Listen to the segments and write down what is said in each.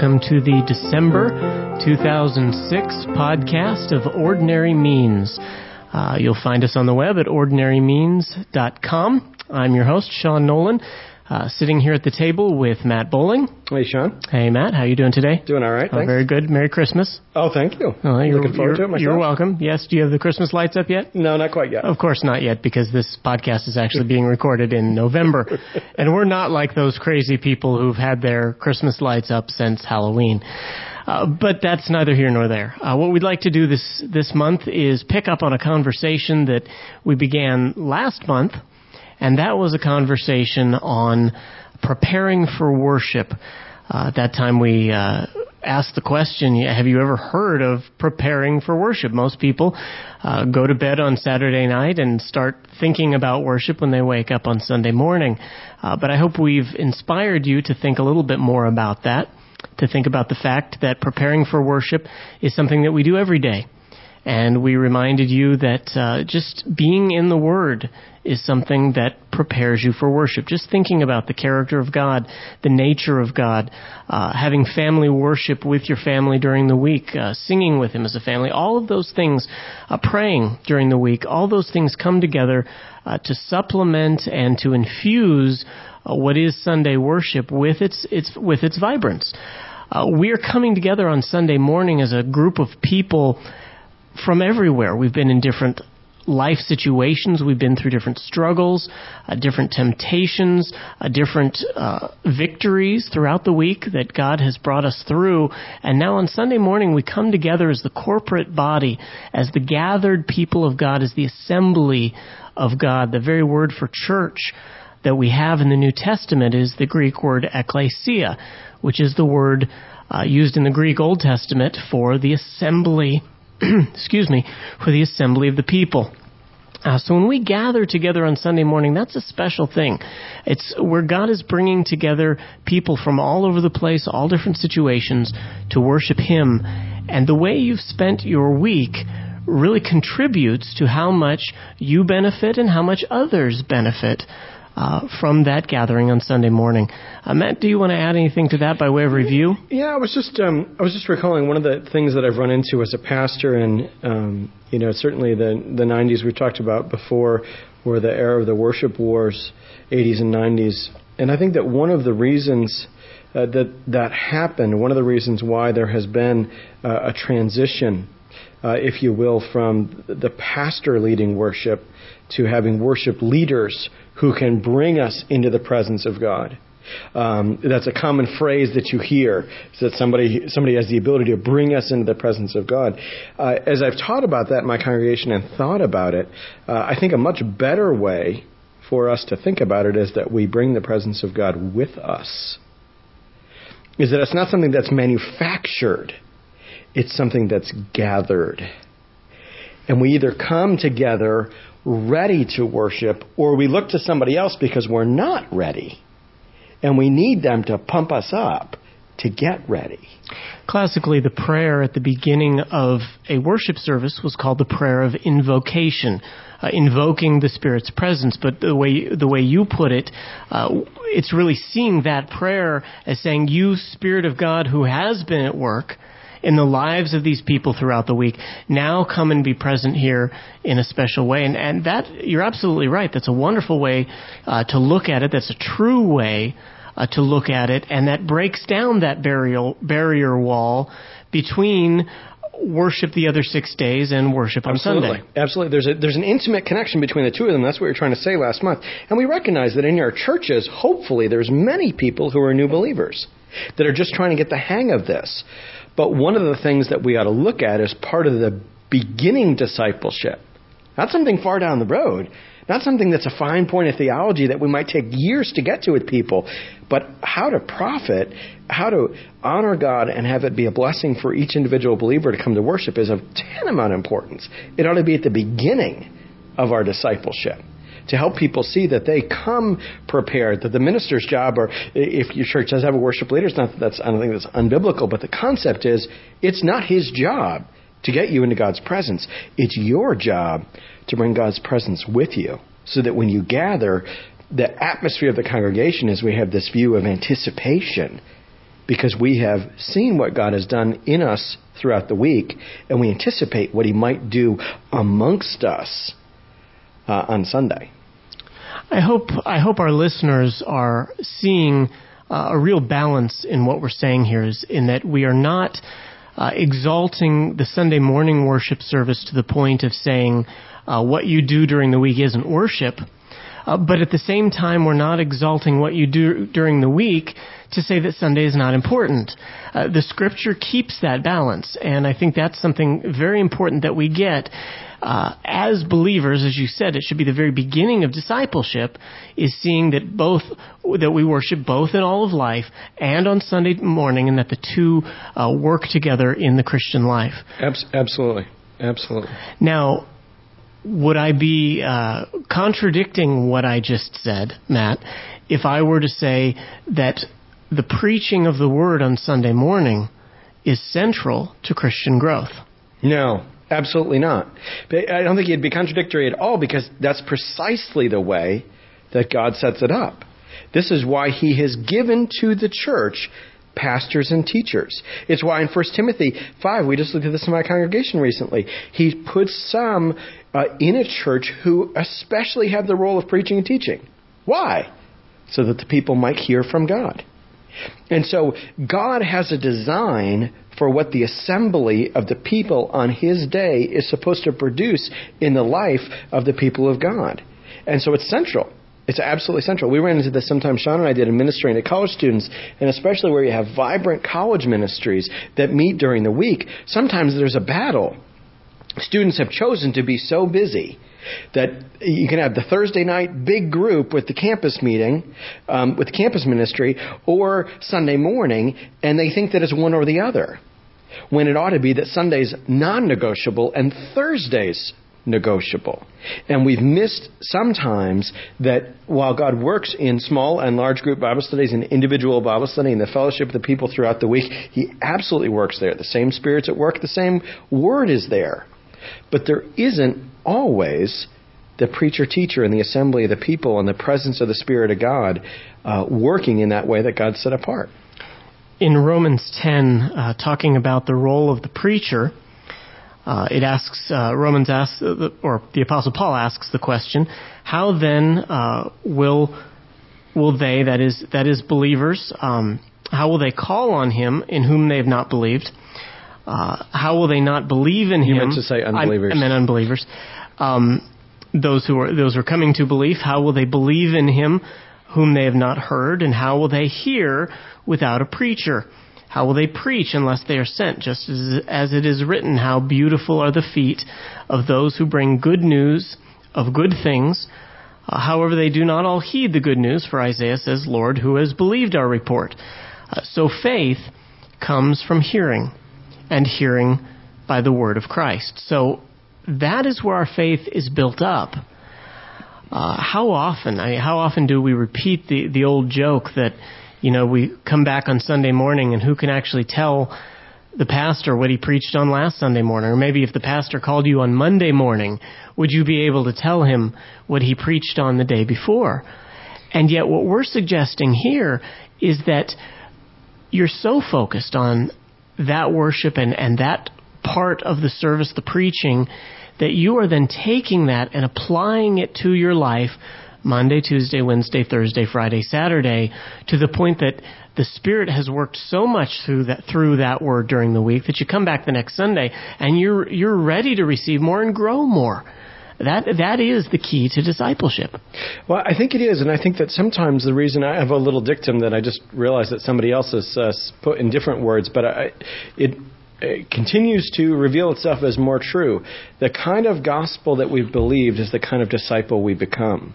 welcome to the December 2006 podcast of Ordinary Means. Uh, you'll find us on the web at ordinarymeans.com. I'm your host, Sean Nolan. Uh, sitting here at the table with Matt Bowling. Hey, Sean. Hey, Matt. How are you doing today? Doing all right. Oh, very good. Merry Christmas. Oh, thank you. Oh, you're, Looking forward you're, to it myself. You're welcome. Yes. Do you have the Christmas lights up yet? No, not quite yet. Of course not yet, because this podcast is actually being recorded in November, and we're not like those crazy people who've had their Christmas lights up since Halloween. Uh, but that's neither here nor there. Uh, what we'd like to do this this month is pick up on a conversation that we began last month, and that was a conversation on preparing for worship. Uh, at that time, we uh, asked the question: Have you ever heard of preparing for worship? Most people uh, go to bed on Saturday night and start thinking about worship when they wake up on Sunday morning. Uh, but I hope we've inspired you to think a little bit more about that. To think about the fact that preparing for worship is something that we do every day. And we reminded you that uh, just being in the Word is something that prepares you for worship. Just thinking about the character of God, the nature of God, uh, having family worship with your family during the week, uh, singing with Him as a family, all of those things, uh, praying during the week, all those things come together uh, to supplement and to infuse uh, what is Sunday worship with its, its, with its vibrance. we are coming together on Sunday morning as a group of people from everywhere. We've been in different life situations. We've been through different struggles, uh, different temptations, uh, different uh, victories throughout the week that God has brought us through. And now on Sunday morning, we come together as the corporate body, as the gathered people of God, as the assembly of God. The very word for church that we have in the New Testament is the Greek word ekklesia, which is the word uh, used in the Greek Old Testament for the assembly excuse me, for the assembly of the people. Uh, so when we gather together on Sunday morning, that's a special thing. It's where God is bringing together people from all over the place, all different situations, to worship Him. And the way you've spent your week really contributes to how much you benefit and how much others benefit uh, from that gathering on Sunday morning. Uh, Matt, do you want to add anything to that by way of review? Yeah, I was just um, I was just recalling one of the things that I've run into as a pastor, and um, you know certainly the the 90s we talked about before were the era of the worship wars, 80s and 90s, and I think that one of the reasons. Uh, that that happened. One of the reasons why there has been uh, a transition, uh, if you will, from the pastor leading worship to having worship leaders who can bring us into the presence of God. Um, that's a common phrase that you hear, is that somebody somebody has the ability to bring us into the presence of God. Uh, as I've taught about that in my congregation and thought about it, uh, I think a much better way for us to think about it is that we bring the presence of God with us. Is that it's not something that's manufactured, it's something that's gathered. And we either come together ready to worship, or we look to somebody else because we're not ready. And we need them to pump us up to get ready. Classically, the prayer at the beginning of a worship service was called the prayer of invocation, uh, invoking the Spirit's presence. But the way the way you put it, uh, it's really seeing that prayer as saying, "You Spirit of God, who has been at work." In the lives of these people throughout the week. Now come and be present here in a special way. And, and that, you're absolutely right. That's a wonderful way uh, to look at it. That's a true way uh, to look at it. And that breaks down that barrier, barrier wall between worship the other six days and worship on Absolutely. Sunday. Absolutely. There's a, there's an intimate connection between the two of them. That's what you're trying to say last month. And we recognize that in our churches, hopefully, there's many people who are new believers that are just trying to get the hang of this. But one of the things that we ought to look at as part of the beginning discipleship, not something far down the road, not something that's a fine point of theology that we might take years to get to with people, but how to profit, how to honor God and have it be a blessing for each individual believer to come to worship is of tantamount importance. It ought to be at the beginning of our discipleship to help people see that they come prepared. That the minister's job, or if your church does have a worship leader, it's not that that's I don't think that's unbiblical, but the concept is it's not his job to get you into God's presence. It's your job to bring God's presence with you, so that when you gather, the atmosphere of the congregation is we have this view of anticipation because we have seen what God has done in us throughout the week, and we anticipate what He might do amongst us uh, on Sunday. I hope I hope our listeners are seeing uh, a real balance in what we're saying here. Is in that we are not uh, exalting the Sunday morning worship service to the point of saying uh, what you do during the week isn't worship. Uh, but at the same time, we're not exalting what you do during the week to say that Sunday is not important. Uh, the scripture keeps that balance, and I think that's something very important that we get. Uh, as believers, as you said, it should be the very beginning of discipleship is seeing that both that we worship both in all of life and on Sunday morning, and that the two uh, work together in the Christian life. absolutely, absolutely. Now, would I be uh, contradicting what I just said, Matt, if I were to say that the preaching of the word on Sunday morning is central to Christian growth? No, absolutely not. I don't think it'd be contradictory at all because that's precisely the way that God sets it up. This is why He has given to the church pastors and teachers. It's why in 1 Timothy 5, we just looked at this in my congregation recently, he puts some uh, in a church who especially have the role of preaching and teaching. Why? So that the people might hear from God. And so God has a design for what the assembly of the people on his day is supposed to produce in the life of the people of God. And so it's central. It's absolutely central. We ran into this sometimes, Sean and I did, in ministering to college students, and especially where you have vibrant college ministries that meet during the week. Sometimes there's a battle. Students have chosen to be so busy that you can have the Thursday night big group with the campus meeting, um, with the campus ministry, or Sunday morning, and they think that it's one or the other. When it ought to be that Sunday's non negotiable and Thursday's negotiable. And we've missed sometimes that while God works in small and large group Bible studies and individual Bible study and the fellowship of the people throughout the week, He absolutely works there. The same Spirit's at work, the same Word is there. But there isn't always the preacher teacher in the assembly of the people and the presence of the Spirit of God uh, working in that way that God set apart. In Romans 10, uh, talking about the role of the preacher, uh, it asks, uh, Romans asks, uh, or the Apostle Paul asks the question, how then uh, will will they, that is, that is believers, um, how will they call on him in whom they have not believed? Uh, how will they not believe in him? You meant to say unbelievers. I, I meant unbelievers. Um, those who are those who are coming to belief, how will they believe in him whom they have not heard, and how will they hear without a preacher? How will they preach unless they are sent? Just as, as it is written, how beautiful are the feet of those who bring good news of good things. Uh, however, they do not all heed the good news, for Isaiah says, Lord, who has believed our report? Uh, so faith comes from hearing, and hearing by the word of Christ. So that is where our faith is built up. Uh, how often, I how often do we repeat the, the old joke that you know, we come back on Sunday morning and who can actually tell the pastor what he preached on last Sunday morning? Or maybe if the pastor called you on Monday morning, would you be able to tell him what he preached on the day before? And yet what we're suggesting here is that you're so focused on that worship and, and that part of the service, the preaching, that you are then taking that and applying it to your life Monday, Tuesday, Wednesday, Thursday, Friday, Saturday, to the point that the Spirit has worked so much through that through that word during the week that you come back the next Sunday and you're you're ready to receive more and grow more. That that is the key to discipleship. Well, I think it is, and I think that sometimes the reason I have a little dictum that I just realized that somebody else has uh, put in different words, but I, it it continues to reveal itself as more true. The kind of gospel that we've believed is the kind of disciple we become.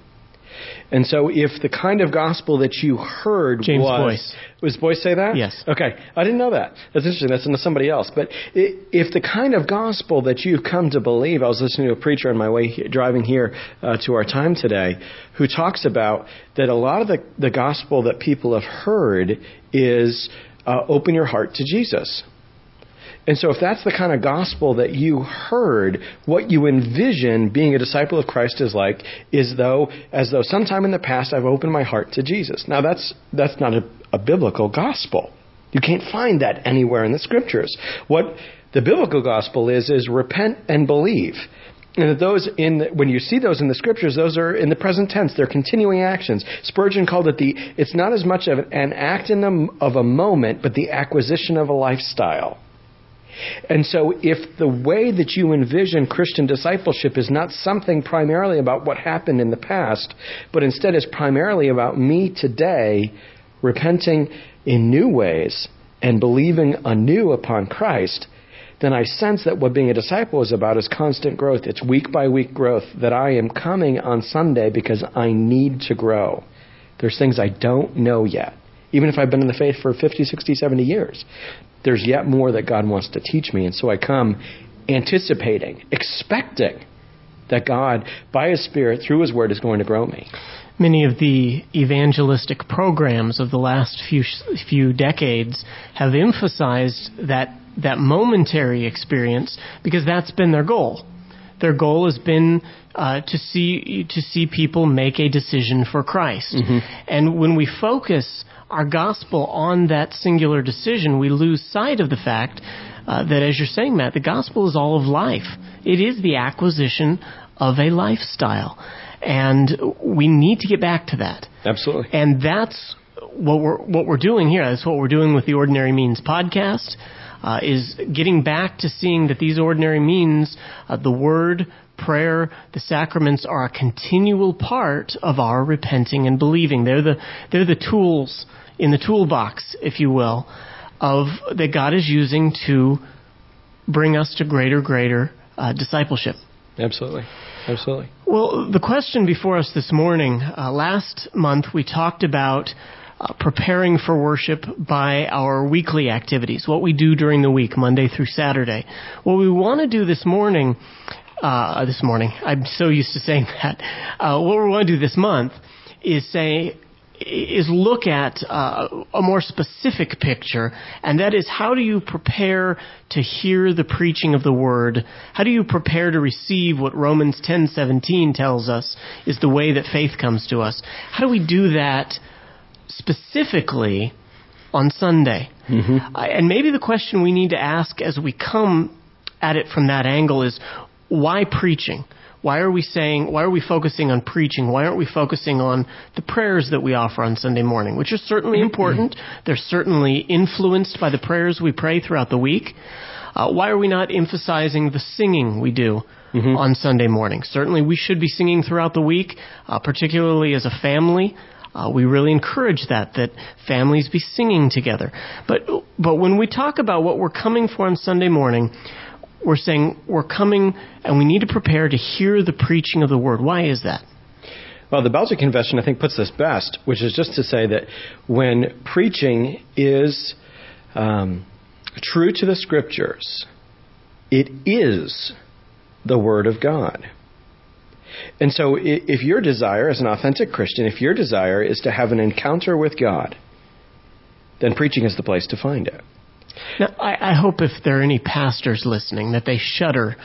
And so, if the kind of gospel that you heard James was Boice. was Boice say that? Yes. Okay, I didn't know that. That's interesting. That's into somebody else. But if the kind of gospel that you've come to believe, I was listening to a preacher on my way driving here uh, to our time today, who talks about that a lot of the the gospel that people have heard is uh, open your heart to Jesus. And so, if that's the kind of gospel that you heard, what you envision being a disciple of Christ is like is though, as though sometime in the past I've opened my heart to Jesus. Now, that's that's not a, a biblical gospel. You can't find that anywhere in the scriptures. What the biblical gospel is is repent and believe. And those in the, when you see those in the scriptures, those are in the present tense. They're continuing actions. Spurgeon called it the. It's not as much of an act in the, of a moment, but the acquisition of a lifestyle. And so, if the way that you envision Christian discipleship is not something primarily about what happened in the past, but instead is primarily about me today repenting in new ways and believing anew upon Christ, then I sense that what being a disciple is about is constant growth. It's week by week growth, that I am coming on Sunday because I need to grow. There's things I don't know yet, even if I've been in the faith for 50, 60, 70 years. There's yet more that God wants to teach me, and so I come anticipating, expecting that God, by His Spirit, through His Word, is going to grow me many of the evangelistic programs of the last few few decades have emphasized that that momentary experience because that's been their goal. Their goal has been uh, to see to see people make a decision for Christ. Mm-hmm. And when we focus our gospel on that singular decision, we lose sight of the fact uh, that, as you're saying, Matt, the gospel is all of life. It is the acquisition of a lifestyle, and we need to get back to that. Absolutely. And that's what we're what we're doing here. That's what we're doing with the Ordinary Means podcast uh, is getting back to seeing that these ordinary means, uh, the word, prayer, the sacraments are a continual part of our repenting and believing. They're the they're the tools in the toolbox, if you will, of that God is using to bring us to greater, greater uh, discipleship. Absolutely. Absolutely. Well, the question before us this morning, uh, last month we talked about uh, preparing for worship by our weekly activities, what we do during the week, Monday through Saturday. What we want to do this morning, uh, this morning, I'm so used to saying that. Uh, what we want to do this month is say, is look at uh, a more specific picture, and that is how do you prepare to hear the preaching of the word? How do you prepare to receive what Romans 10:17 tells us is the way that faith comes to us? How do we do that specifically on Sunday. Mm-hmm. Uh, and maybe the question we need to ask as we come at it from that angle is why preaching? Why are we saying, why are we focusing on preaching? Why aren't we focusing on the prayers that we offer on Sunday morning, which are certainly mm-hmm. important? They're certainly influenced by the prayers we pray throughout the week. Uh, why are we not emphasizing the singing we do mm-hmm. on Sunday morning? Certainly we should be singing throughout the week, uh, particularly as a family. Uh, we really encourage that that families be singing together. But but when we talk about what we're coming for on Sunday morning, we're saying we're coming and we need to prepare to hear the preaching of the word. Why is that? Well, the Belgic Confession, I think, puts this best, which is just to say that when preaching is um, true to the Scriptures, it is the Word of God. And so, if your desire as an authentic Christian, if your desire is to have an encounter with God, then preaching is the place to find it. Now, I, I hope if there are any pastors listening that they shudder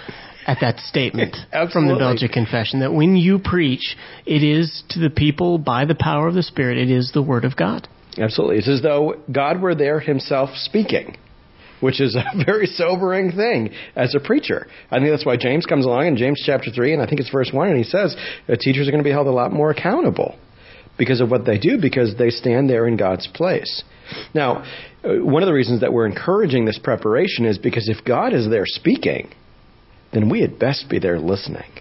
at that statement from the Belgic Confession that when you preach, it is to the people by the power of the Spirit, it is the Word of God. Absolutely. It's as though God were there Himself speaking which is a very sobering thing as a preacher. I think that's why James comes along in James chapter 3, and I think it's verse 1, and he says teachers are going to be held a lot more accountable because of what they do, because they stand there in God's place. Now, uh, one of the reasons that we're encouraging this preparation is because if God is there speaking, then we had best be there listening.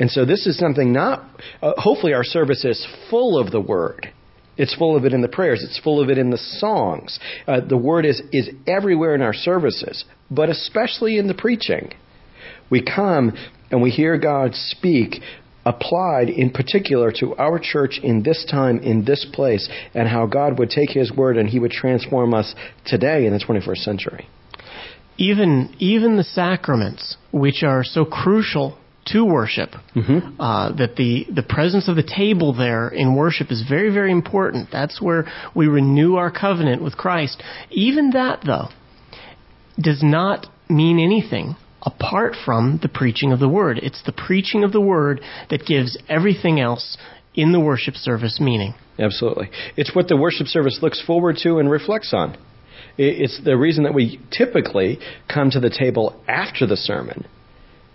And so this is something not, uh, hopefully our service is full of the Word. It's full of it in the prayers. It's full of it in the songs. Uh, the word is, is everywhere in our services, but especially in the preaching. We come and we hear God speak applied in particular to our church in this time, in this place, and how God would take His word and He would transform us today in the 21st century. Even, even the sacraments, which are so crucial to worship. Mm-hmm. Uh, that the, the presence of the table there in worship is very, very important. That's where we renew our covenant with Christ. Even that, though, does not mean anything apart from the preaching of the Word. It's the preaching of the Word that gives everything else in the worship service meaning. Absolutely. It's what the worship service looks forward to and reflects on. It's the reason that we typically come to the table after the sermon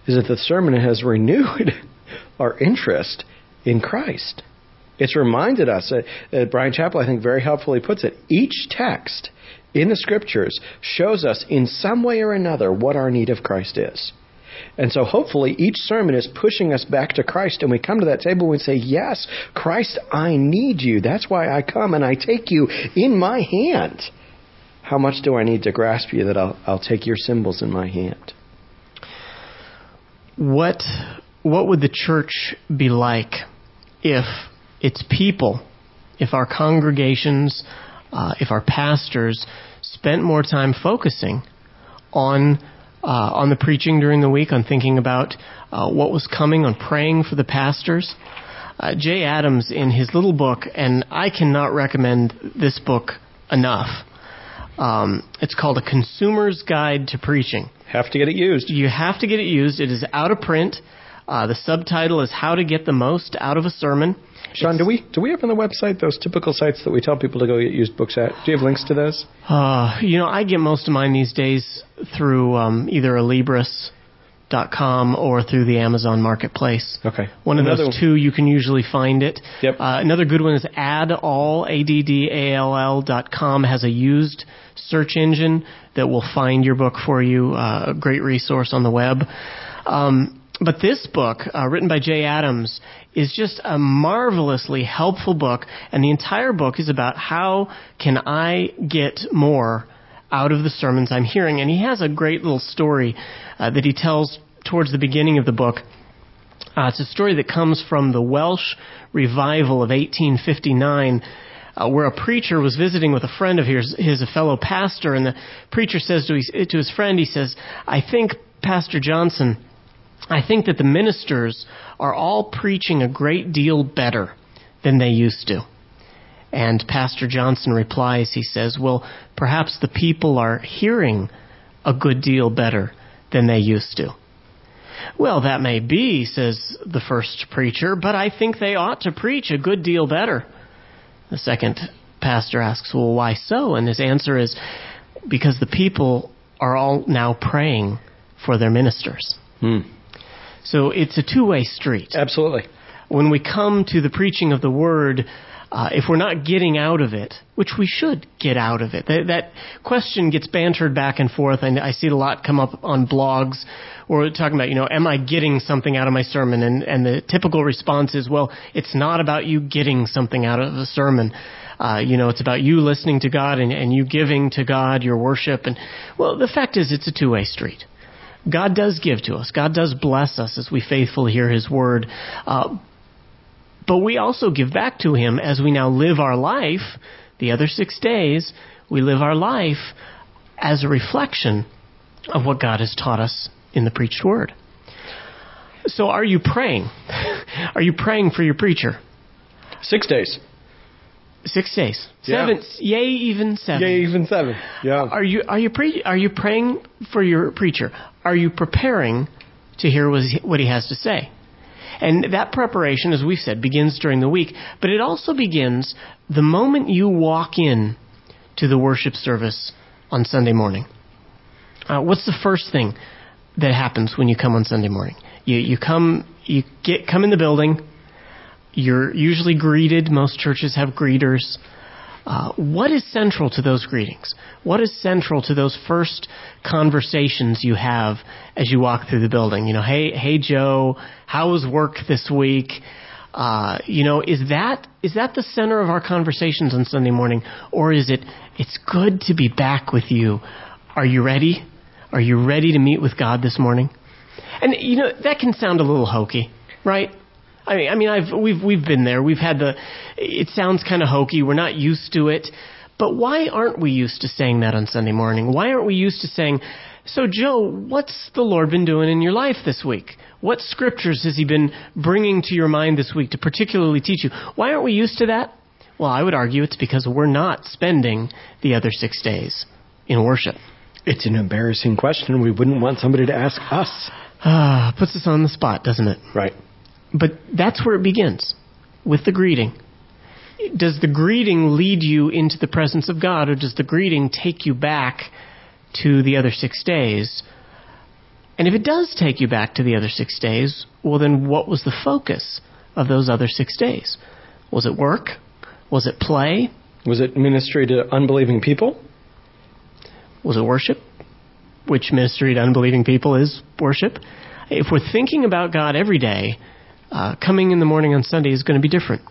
is that the sermon has renewed our interest in Christ. It's reminded us, uh, uh, Bryan Chapell, I think, very helpfully puts it. Each text in the scriptures shows us in some way or another what our need of Christ is. And so hopefully each sermon is pushing us back to Christ and we come to that table and we say, Yes, Christ, I need you. That's why I come and I take you in my hand. How much do I need to grasp you that I'll, I'll take your symbols in my hand? What what would the church be like if its people, if our congregations, uh, if our pastors spent more time focusing on uh, on the preaching during the week, on thinking about uh, what was coming, on praying for the pastors. Uh, Jay Adams, in his little book, and I cannot recommend this book enough. Um, it's called A Consumer's Guide to Preaching. Have to get it used. You have to get it used. It is out of print. Uh, the subtitle is How to Get the Most Out of a Sermon. Sean, do we do we have on the website those typical sites that we tell people to go get used books at? Do you have links to those? Uh, you know, I get most of mine these days through um, either Alibris dot com or through the Amazon Marketplace. Okay. One of Another- those two, you can usually find it. Yep. Uh, another good one is addall, A-D-D-A-L-L dot com has a used search engine that will find your book for you. Uh, a great resource on the web. Um, but this book, uh, written by Jay Adams, is just a marvelously helpful book, and the entire book is about how can I get more out of the sermons I'm hearing. And he has a great little story uh, that he tells towards the beginning of the book. Uh, it's a story that comes from the Welsh revival of 1859, uh, where a preacher was visiting with a friend of his, his a fellow pastor, and the preacher says to his, to his friend, he says, "I think Pastor Johnson, I think that the ministers are all preaching a great deal better than they used to." And Pastor Johnson replies, he says, Well, perhaps the people are hearing a good deal better than they used to. Well, that may be, says the first preacher, but I think they ought to preach a good deal better. The second pastor asks, Well, why so? And his answer is, Because the people are all now praying for their ministers. Hmm. So it's a two way street Absolutely. when we come to the preaching of the word, uh, if we're not getting out of it, which we should get out of it, that, that question gets bantered back and forth, and I see it a lot come up on blogs where we're talking about, you know, am I getting something out of my sermon? And, and the typical response is, well, it's not about you getting something out of the sermon. Uh, you know, it's about you listening to God and, and you giving to God your worship. And well, the fact is, it's a two-way street. God does give to us. God does bless us as we faithfully hear His word. Uh, but we also give back to Him as we now live our life. The other six days, we live our life as a reflection of what God has taught us in the preached word. So, are you praying? Are you praying for your preacher? Six days. Six days, Yeah. seven, yay, even seven. Yeah, even seven. Yeah. Are you are you pre- are you praying for your preacher? Are you preparing to hear what he, has to say? And that preparation, as we've said, begins during the week, but it also begins the moment you walk in to the worship service on Sunday morning. Uh, what's the first thing that happens when you come on Sunday morning? You you come you get come in the building. You're usually greeted. Most churches have greeters. Uh, what is central to those greetings? What is central to those first conversations you have as you walk through the building? You know, hey, hey, Joe, how was work this week? Uh, you know, is that is that the center of our conversations on Sunday morning, or is it? It's good to be back with you. Are you ready? Are you ready to meet with God this morning? And you know that can sound a little hokey, right? I mean, I mean, I've we've we've been there. We've had the. It sounds kind of hokey. We're not used to it. But why aren't we used to saying that on Sunday morning? Why aren't we used to saying, "So, Joe, what's the Lord been doing in your life this week? What scriptures has He been bringing to your mind this week to particularly teach you?" Why aren't we used to that? Well, I would argue it's because we're not spending the other six days in worship. It's an embarrassing question. We wouldn't want somebody to ask us. Ah, puts us on the spot, doesn't it? Right. But that's where it begins with the greeting. does the greeting lead you into the presence of God, or does the greeting take you back to the other six days? And if it does take you back to the other six days, well, then what was the focus of those other six days? Was it work? Was it play? Was it ministry to unbelieving people? Was it worship? Which ministry to unbelieving people is worship. If we're thinking about God every day, uh, coming in the morning on Sunday is going to be different.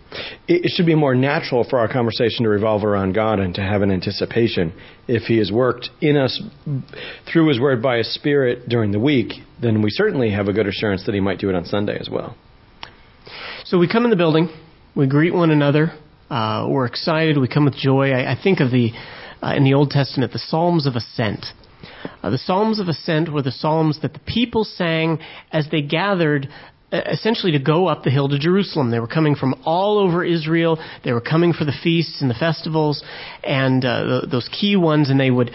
It, should be more natural for our conversation to revolve around God and to have an anticipation. If He has worked in us through His Word by His Spirit during the week, then we certainly have a good assurance that He might do it on Sunday as well. So we come in the building, we greet one another, uh, we're excited, we come with joy. I, I think of the uh, in the Old Testament the Psalms of Ascent. Uh, the Psalms of Ascent were the psalms that the people sang as they gathered essentially to go up the hill to Jerusalem. They were coming from all over Israel. They were coming for the feasts and the festivals and uh, those key ones, and they would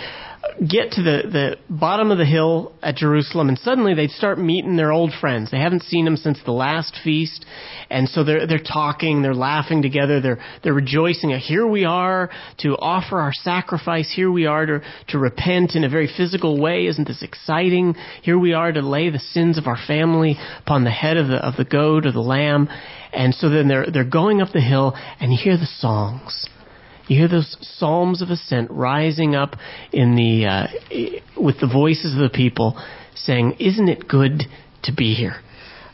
get to the, the bottom of the hill at Jerusalem, and suddenly they'd start meeting their old friends. They haven't seen them since the last feast, and so they're they're talking, they're laughing together, they're they're rejoicing. Here we are to offer our sacrifice. Here we are to to repent in a very physical way. Isn't this exciting? Here we are to lay the sins of our family upon the head of the of the goat or the lamb, and so then they're they're going up the hill, and hear the songs you hear those psalms of ascent rising up in the uh, with the voices of the people saying, "Isn't it good to be here?"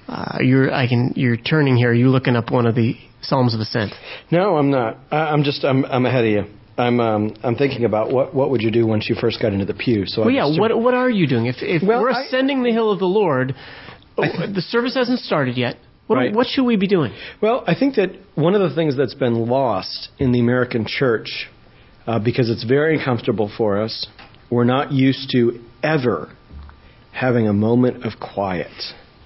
Uh, you're I can you're turning here. Are you looking up one of the psalms of ascent? No, I'm not. I, I'm just I'm I'm ahead of you. I'm um, I'm thinking about what what would you do once you first got into the pew. So well, yeah. What what are you doing if if well, we're I, ascending the hill of the Lord? the service hasn't started yet. What, right. what should we be doing? Well, I think that one of the things that's been lost in the American church, uh, because it's very comfortable for us, we're not used to ever having a moment of quiet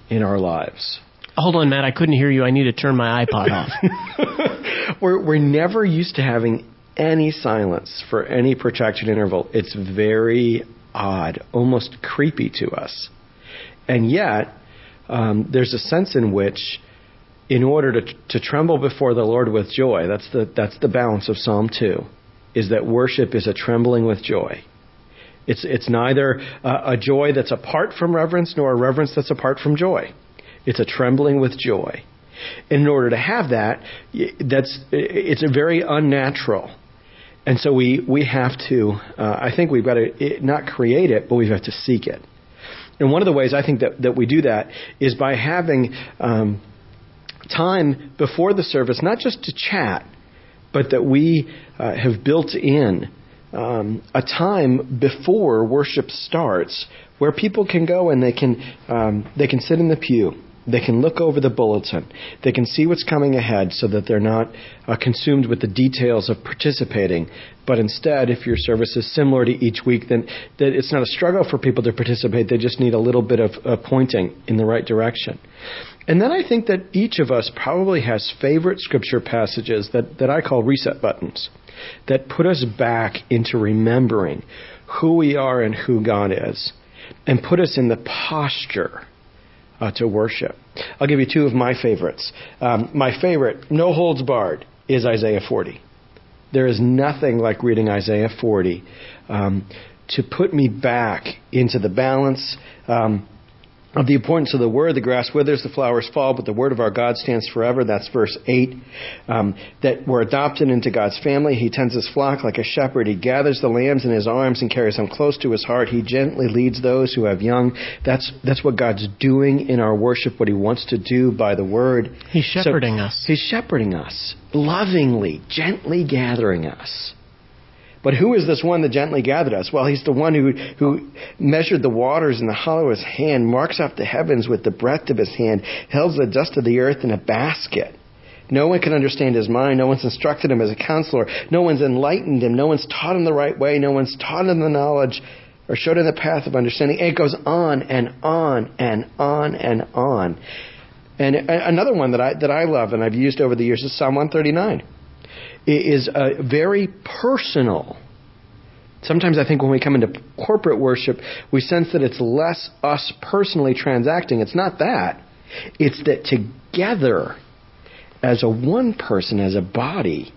in our lives. Hold on, Matt. I couldn't hear you. I need to turn my iPod off. we're, we're never used to having any silence for any protracted interval. It's very odd, almost creepy to us. And yet, um, there's a sense in which, in order to, to tremble before the Lord with joy, that's the, that's the balance of Psalm 2, is that worship is a trembling with joy. It's, it's neither a, a joy that's apart from reverence nor a reverence that's apart from joy. It's a trembling with joy. And in order to have that, that's, it's a very unnatural. And so we, we have to, uh, I think we've got to not create it, but we have to seek it. And one of the ways I think that, that we do that is by having um, time before the service, not just to chat, but that we uh, have built in um, a time before worship starts where people can go and they can um, they can sit in the pew they can look over the bulletin. They can see what's coming ahead so that they're not uh, consumed with the details of participating. But instead, if your service is similar to each week, then that it's not a struggle for people to participate. They just need a little bit of uh, pointing in the right direction. And then I think that each of us probably has favorite scripture passages that, that I call reset buttons that put us back into remembering who we are and who God is and put us in the posture uh, to worship. I'll give you two of my favorites. Um, my favorite, no holds barred, is Isaiah 40. There is nothing like reading Isaiah 40 um, to put me back into the balance. Um, of the importance of the word. The grass withers, the flowers fall, but the word of our God stands forever. That's verse 8. Um, that we're adopted into God's family. He tends his flock like a shepherd. He gathers the lambs in his arms and carries them close to his heart. He gently leads those who have young. That's, that's what God's doing in our worship, what he wants to do by the word. He's shepherding so, us. He's shepherding us, lovingly, gently gathering us. But who is this one that gently gathered us? Well, he's the one who, who measured the waters in the hollow of his hand, marks off the heavens with the breadth of his hand, held the dust of the earth in a basket. No one can understand his mind. No one's instructed him as a counselor. No one's enlightened him. No one's taught him the right way. No one's taught him the knowledge or showed him the path of understanding. And it goes on and on and on and on. And another one that I, that I love and I've used over the years is Psalm 139 is a very personal. Sometimes I think when we come into corporate worship, we sense that it's less us personally transacting. It's not that. It's that together, as a one person, as a body,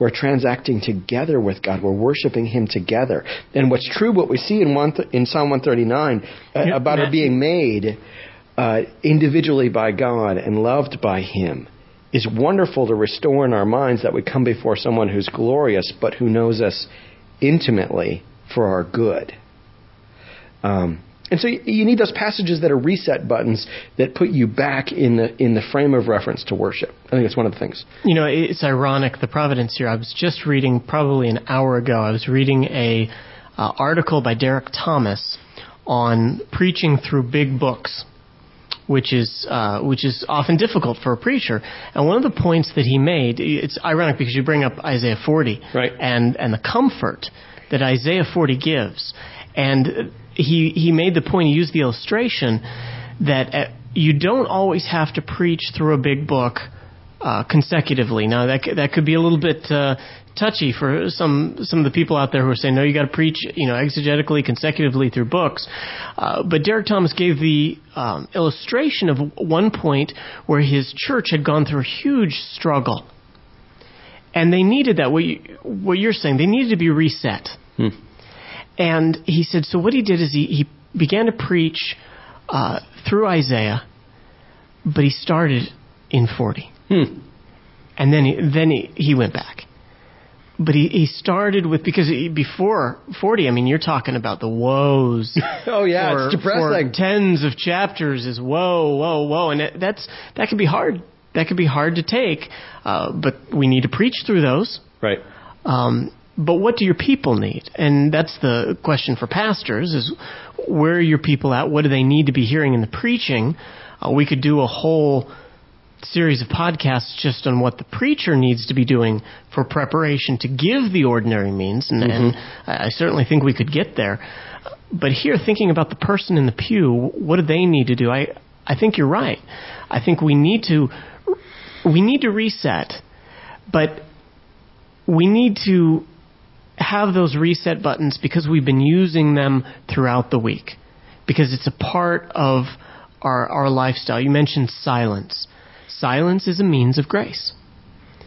we're transacting together with God. We're worshiping Him together. And what's true, what we see in, one th- in Psalm 139 uh, Yeah, about our being made uh, individually by God and loved by Him is wonderful to restore in our minds that we come before someone who's glorious but who knows us intimately for our good. Um, and so you, need those passages that are reset buttons that put you back in the in the frame of reference to worship. I think it's one of the things. You know, it's ironic the providence here. I was just reading probably an hour ago. I was reading a uh, article by Derek Thomas on preaching through big books, which is uh, which is often difficult for a preacher. And one of the points that he made, it's ironic because you bring up Isaiah 40, Right. and and the comfort that Isaiah 40 gives, and he he made the point. He used the illustration that uh, you don't always have to preach through a big book uh, consecutively. Now that c- that could be a little bit uh, touchy for some some of the people out there who are saying no, you got to preach you know exegetically consecutively through books. Uh, but Derek Thomas gave the um, illustration of one point where his church had gone through a huge struggle, and they needed that. What, you, what you're saying, they needed to be reset. And he said, so what he did is he, he began to preach uh, through Isaiah, but he started in 40. And then he, then he, he went back. But he, he started with, because he, before 40, I mean, you're talking about the woes. Oh yeah, for, it's depressing. Tens of chapters is whoa, whoa, whoa. And it, that's, that can be hard. That can be hard to take. Uh, but we need to preach through those. right. Um, but what do your people need? And that's the question for pastors: is where are your people at? What do they need to be hearing in the preaching? Uh, we could do a whole series of podcasts just on what the preacher needs to be doing for preparation to give the ordinary means, and, and mm-hmm. I I certainly think we could get there. But here, thinking about the person in the pew, what do they need to do? I I think you're right. I think we need to we need to reset, but we need to have those reset buttons because we've been using them throughout the week because it's a part of our, our lifestyle. You mentioned silence. Silence is a means of grace.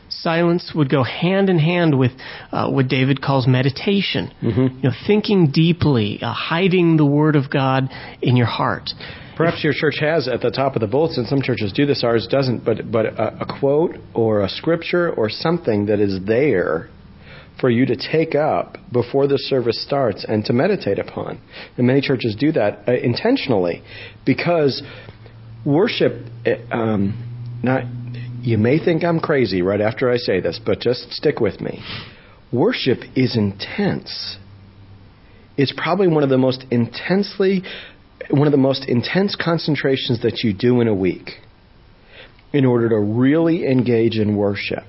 Silence would go hand in hand with uh, what David calls meditation. You know, thinking deeply, uh, hiding the Word of God in your heart. Perhaps your church has at the top of the bulletin. Some churches do this. Ours doesn't. But but a, a quote or a scripture or something that is there for you to take up before the service starts and to meditate upon. And many churches do that uh, intentionally because worship. uh, Um, not you may think I'm crazy right after I say this, but just stick with me. Worship is intense. It's probably one of the most intensely one of the most intense concentrations that you do in a week in order to really engage in worship.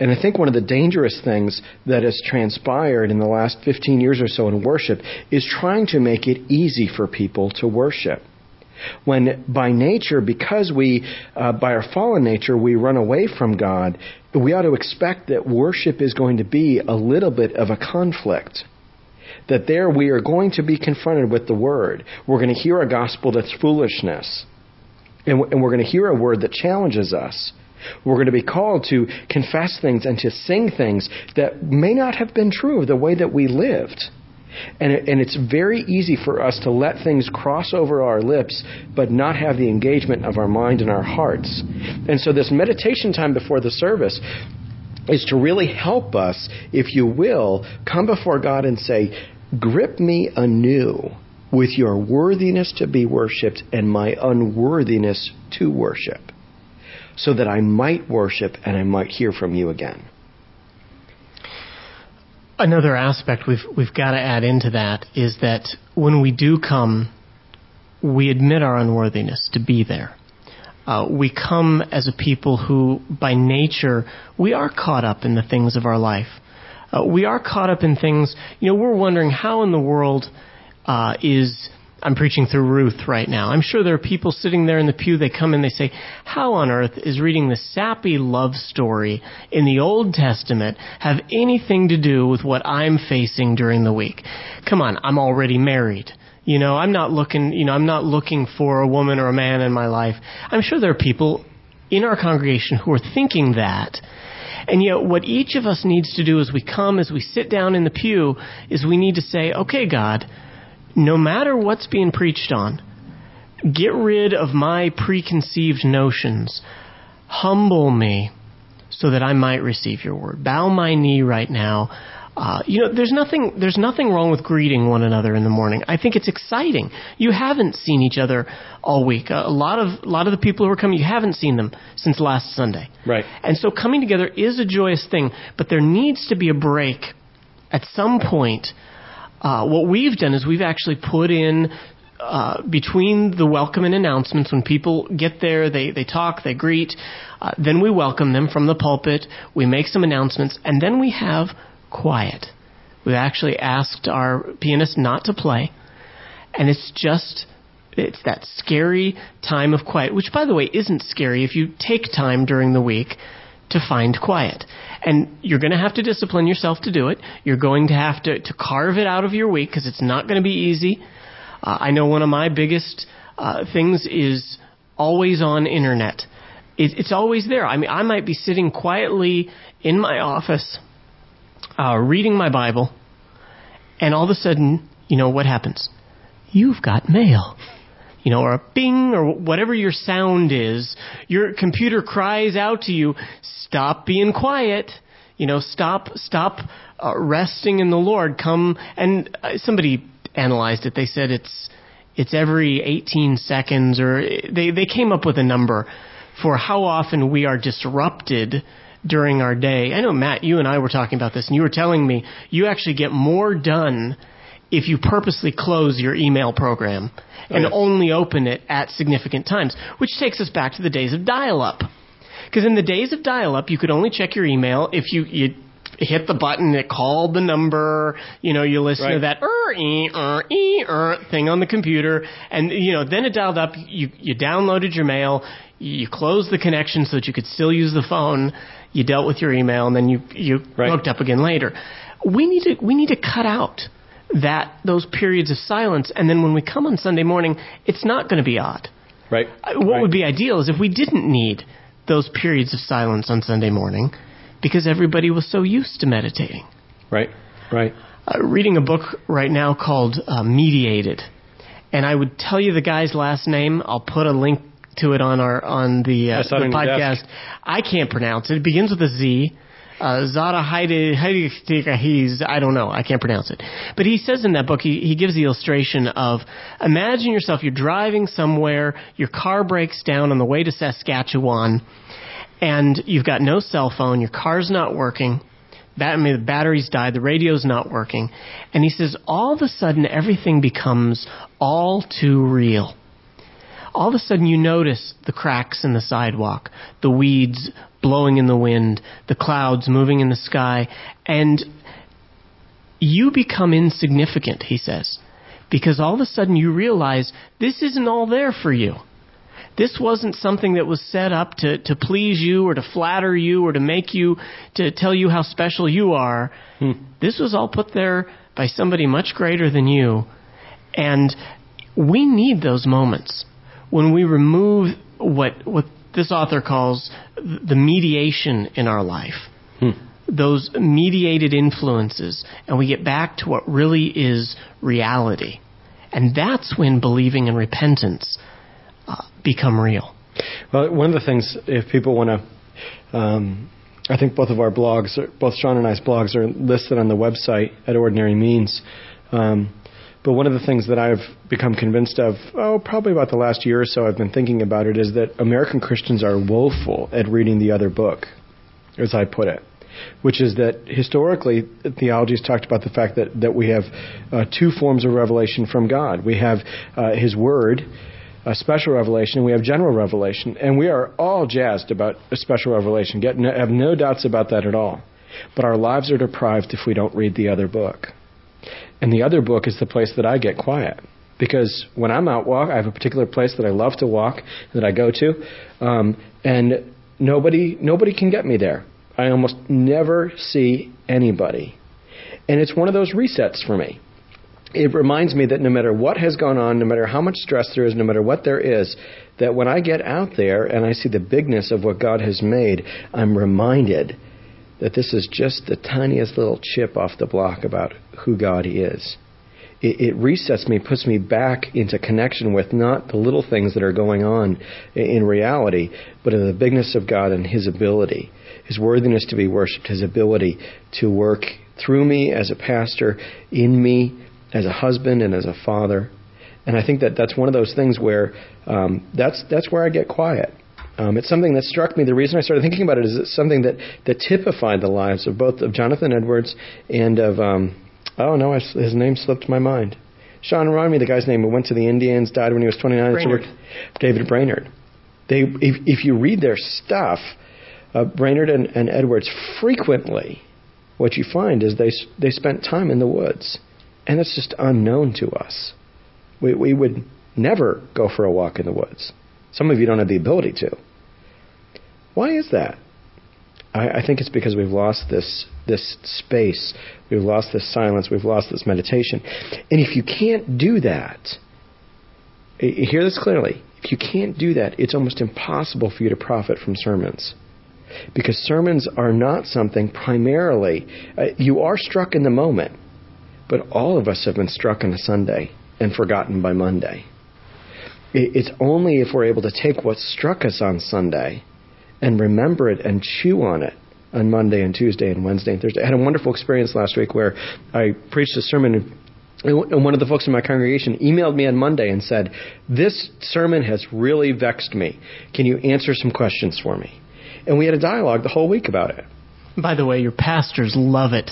And I think one of the dangerous things that has transpired in the last 15 years or so in worship is trying to make it easy for people to worship. When by nature, because we, uh, by our fallen nature, we run away from God, we ought to expect that worship is going to be a little bit of a conflict that there we are going to be confronted with the word. We're going to hear a gospel that's foolishness. And we're going to hear a word that challenges us. We're going to be called to confess things and to sing things that may not have been true of the way that we lived. And, it, and it's very easy for us to let things cross over our lips, but not have the engagement of our mind and our hearts. And so, this meditation time before the service is to really help us, if you will, come before God and say, Grip me anew with your worthiness to be worshiped and my unworthiness to worship, so that I might worship and I might hear from you again. Another aspect we've we've got to add into that is that when we do come, we admit our unworthiness to be there. Uh, we come as a people who, by nature, we are caught up in the things of our life. Uh, we are caught up in things. You know, we're wondering how in the world uh, is. I'm preaching through Ruth right now. I'm sure there are people sitting there in the pew. They come in, they say, "How on earth is reading the sappy love story in the Old Testament have anything to do with what I'm facing during the week?" Come on, I'm already married. You know, I'm not looking, you know, I'm not looking for a woman or a man in my life. I'm sure there are people in our congregation who are thinking that. And yet, what each of us needs to do as we come, as we sit down in the pew, is we need to say, okay, God, no matter what's being preached on, get rid of my preconceived notions. Humble me so that I might receive your word. Bow my knee right now. Uh, you know, there's nothing there's nothing wrong with greeting one another in the morning. I think it's exciting. You haven't seen each other all week. A lot of a lot of the people who are coming, you haven't seen them since last Sunday. Right. And so coming together is a joyous thing, but there needs to be a break at some point. Uh, what we've done is we've actually put in uh, between the welcome and announcements, when people get there, they, they talk, they greet, uh, then we welcome them from the pulpit, we make some announcements, and then we have quiet. We've actually asked our pianist not to play, and it's just it's that scary time of quiet, which by the way isn't scary if you take time during the week to find quiet. And you're going to have to discipline yourself to do it. You're going to have to, to carve it out of your week because it's not going to be easy. Uh, I know one of my biggest uh, things is always on internet. It, it's always there. I mean, I might be sitting quietly in my office uh, reading my Bible, and all of a sudden, you know what happens? You've got mail. You know, or a bing, or whatever your sound is. Your computer cries out to you, stop being quiet. You know, stop, stop uh, resting in the Lord. Come, and uh, somebody analyzed it. They said it's, it's every 18 seconds, or they, they came up with a number for how often we are disrupted during our day. I know, Matt, you and I were talking about this, and you were telling me you actually get more done if you purposely close your email program and yeah. only open it at significant times, which takes us back to the days of dial up. Because in the days of dial up, you could only check your email if you, you hit the button it called the number, you know, you listen to that er, ee, er, ee, er thing on the computer, and, you know, then it dialed up, you, you downloaded your mail, you closed the connection so that you could still use the phone, you dealt with your email, and then you, you Right. hooked up again later. We need to, we need to cut out that, those periods of silence, and then when we come on Sunday morning, it's not going to be odd. Right. Uh, What Right. would be ideal is if we didn't need those periods of silence on Sunday morning because everybody was so used to meditating. Right. Right. Uh, reading a book right now called uh, Mediated, and I would tell you the guy's last name. I'll put a link to it on our on the, uh, I saw it the on podcast. I can't pronounce it. It begins with a Z. Uh, Zada Heide, he's, I don't know, I can't pronounce it. But he says in that book, he, he gives the illustration of, imagine yourself, you're driving somewhere, your car breaks down on the way to Saskatchewan, and you've got no cell phone, your car's not working, Bat- I mean, the battery's died, the radio's not working. And he says, all of a sudden, everything becomes all too real. All of a sudden, you notice the cracks in the sidewalk, the weeds blowing in the wind, the clouds moving in the sky, and you become insignificant, he says, because all of a sudden you realize this isn't all there for you. This wasn't something that was set up to, to please you or to flatter you or to make you, to tell you how special you are. Hmm. This was all put there by somebody much greater than you. And we need those moments when we remove what, what this author calls the mediation in our life. Those mediated influences, and we get back to what really is reality. And that's when believing and repentance uh, become real. Well, one of the things, if people want to, um, I think both of our blogs, both Sean and I's blogs, are listed on the website at Ordinary Means. Um, but one of the things that I've become convinced of, oh, probably about the last year or so, I've been thinking about it, is that American Christians are woeful at reading the other book, as I put it. Which is that historically, theology has talked about the fact that, that we have uh, two forms of revelation from God. We have uh, His Word, a special revelation, and we have general revelation. And we are all jazzed about a special revelation. Get no, have no doubts about that at all. But our lives are deprived if we don't read the other book. And the other book is the place that I get quiet. Because when I'm out walk, I have a particular place that I love to walk that I go to, um, and nobody nobody can get me there. I almost never see anybody, and it's one of those resets for me it reminds me that no matter what has gone on, no matter how much stress there is, no matter what there is, that when I get out there and I see the bigness of what God has made, I'm reminded that this is just the tiniest little chip off the block about who God is. It, it resets me, puts me back into connection with not the little things that are going on in reality, but in the bigness of God and His ability, His worthiness to be worshipped, His ability to work through me as a pastor, in me as a husband and as a father. And I think that that's one of those things where um, that's that's where I get quiet. Um, it's something that struck me. The reason I started thinking about it is it's something that, that typified the lives of both of Jonathan Edwards and of um, oh no, his name slipped my mind. Sean, remind me the guy's name who went to the Indians, died when he was 29. Brainerd. David Brainerd. They, if, if you read their stuff, uh, Brainerd and, and Edwards frequently, what you find is they they spent time in the woods, and it's just unknown to us. We we would never go for a walk in the woods. Some of you don't have the ability to. Why is that? I, I think it's because we've lost this this space, we've lost this silence, we've lost this meditation. And if you can't do that, hear this clearly. If you can't do that, it's almost impossible for you to profit from sermons. Because sermons are not something primarily, uh, you are struck in the moment, but all of us have been struck on a Sunday and forgotten by Monday. It's only if we're able to take what struck us on Sunday and remember it and chew on it on Monday and Tuesday and Wednesday and Thursday. I had a wonderful experience last week where I preached a sermon and one of the folks in my congregation emailed me on Monday and said, This sermon has really vexed me. Can you answer some questions for me? And we had a dialogue the whole week about it. By the way, your pastors love it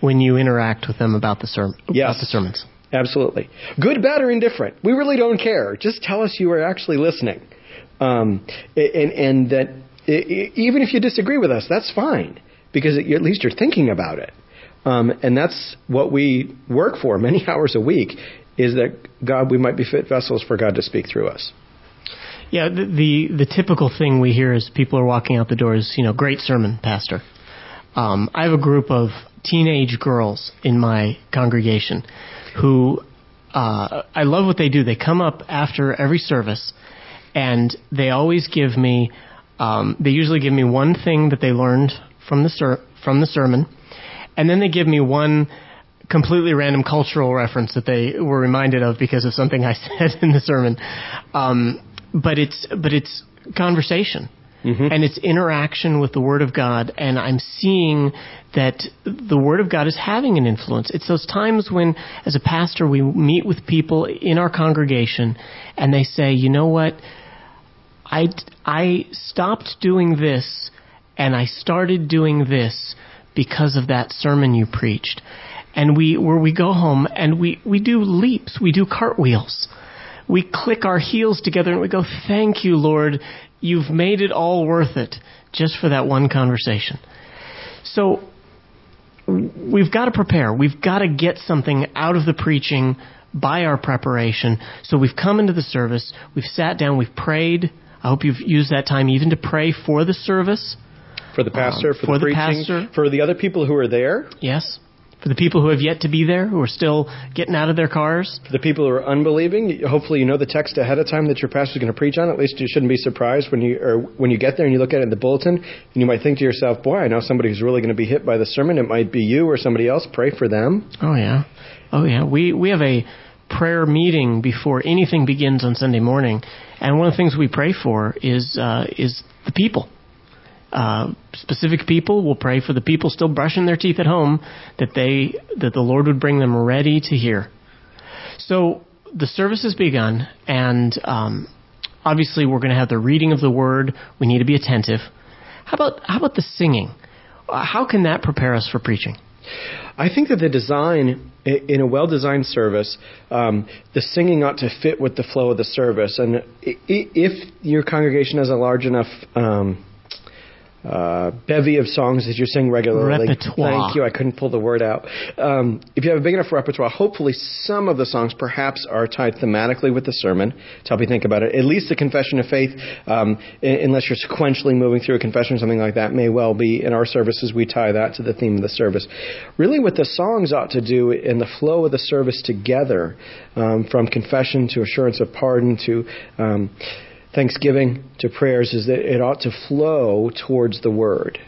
when you interact with them about the, sermon, yes. about the sermons. Absolutely. Good, bad, or indifferent. We really don't care. Just tell us you are actually listening. Um, and, and that even if you disagree with us, that's fine because at least you're thinking about it. Um, and that's what we work for many hours a week is that God, we might be fit vessels for God to speak through us. Yeah, the, the, the typical thing we hear as people are walking out the door is, you know, great sermon, pastor. Um, I have a group of teenage girls in my congregation who uh, I love what they do. They come up after every service, and they always give me um, they usually give me one thing that they learned from the ser- from the sermon, and then they give me one completely random cultural reference that they were reminded of because of something I said in the sermon. Um, but it's but it's conversation. Mm-hmm. And it's interaction with the Word of God, and I'm seeing that the Word of God is having an influence. It's those times when, as a pastor, we meet with people in our congregation, and they say, you know what? I, I stopped doing this and I started doing this because of that sermon you preached. And we, where we go home and we, we do leaps, we do cartwheels. We click our heels together and we go, thank you, Lord. You've made it all worth it just for that one conversation. So we've got to prepare. We've got to get something out of the preaching by our preparation. So we've come into the service, we've sat down, we've prayed, I hope you've used that time even to pray for the service. For the pastor, um, for, for, the, the preaching, pastor. for the other people who are there. Yes. For the people who have yet to be there, who are still getting out of their cars. For the people who are unbelieving, hopefully you know the text ahead of time that your pastor is going to preach on. At least you shouldn't be surprised when you or when you get there and you look at it in the bulletin, and you might think to yourself, "Boy, I know somebody who's really going to be hit by the sermon. It might be you or somebody else. Pray for them." Oh yeah, oh yeah. We we have a prayer meeting before anything begins on Sunday morning, and one of the things we pray for is uh, is the people. Uh, specific people. We'll pray for the people still brushing their teeth at home that they that the Lord would bring them ready to hear. So the service has begun, and um, obviously we're going to have the reading of the Word. We need to be attentive. How about how about the singing? Uh, how can that prepare us for preaching? I think that the design in a well-designed service, um, the singing ought to fit with the flow of the service. And if your congregation has a large enough um, uh, bevy of songs that you sing regularly. Repertoire. Thank you. I couldn't pull the word out. Um, if you have a big enough repertoire, hopefully some of the songs perhaps are tied thematically with the sermon to help you think about it. At least the confession of faith, um, unless you're sequentially moving through a confession or something like that, may well be in our services. We tie that to the theme of the service. Really, what the songs ought to do in the flow of the service together, um, from confession to assurance of pardon to um, thanksgiving to prayers is that it ought to flow towards the Word.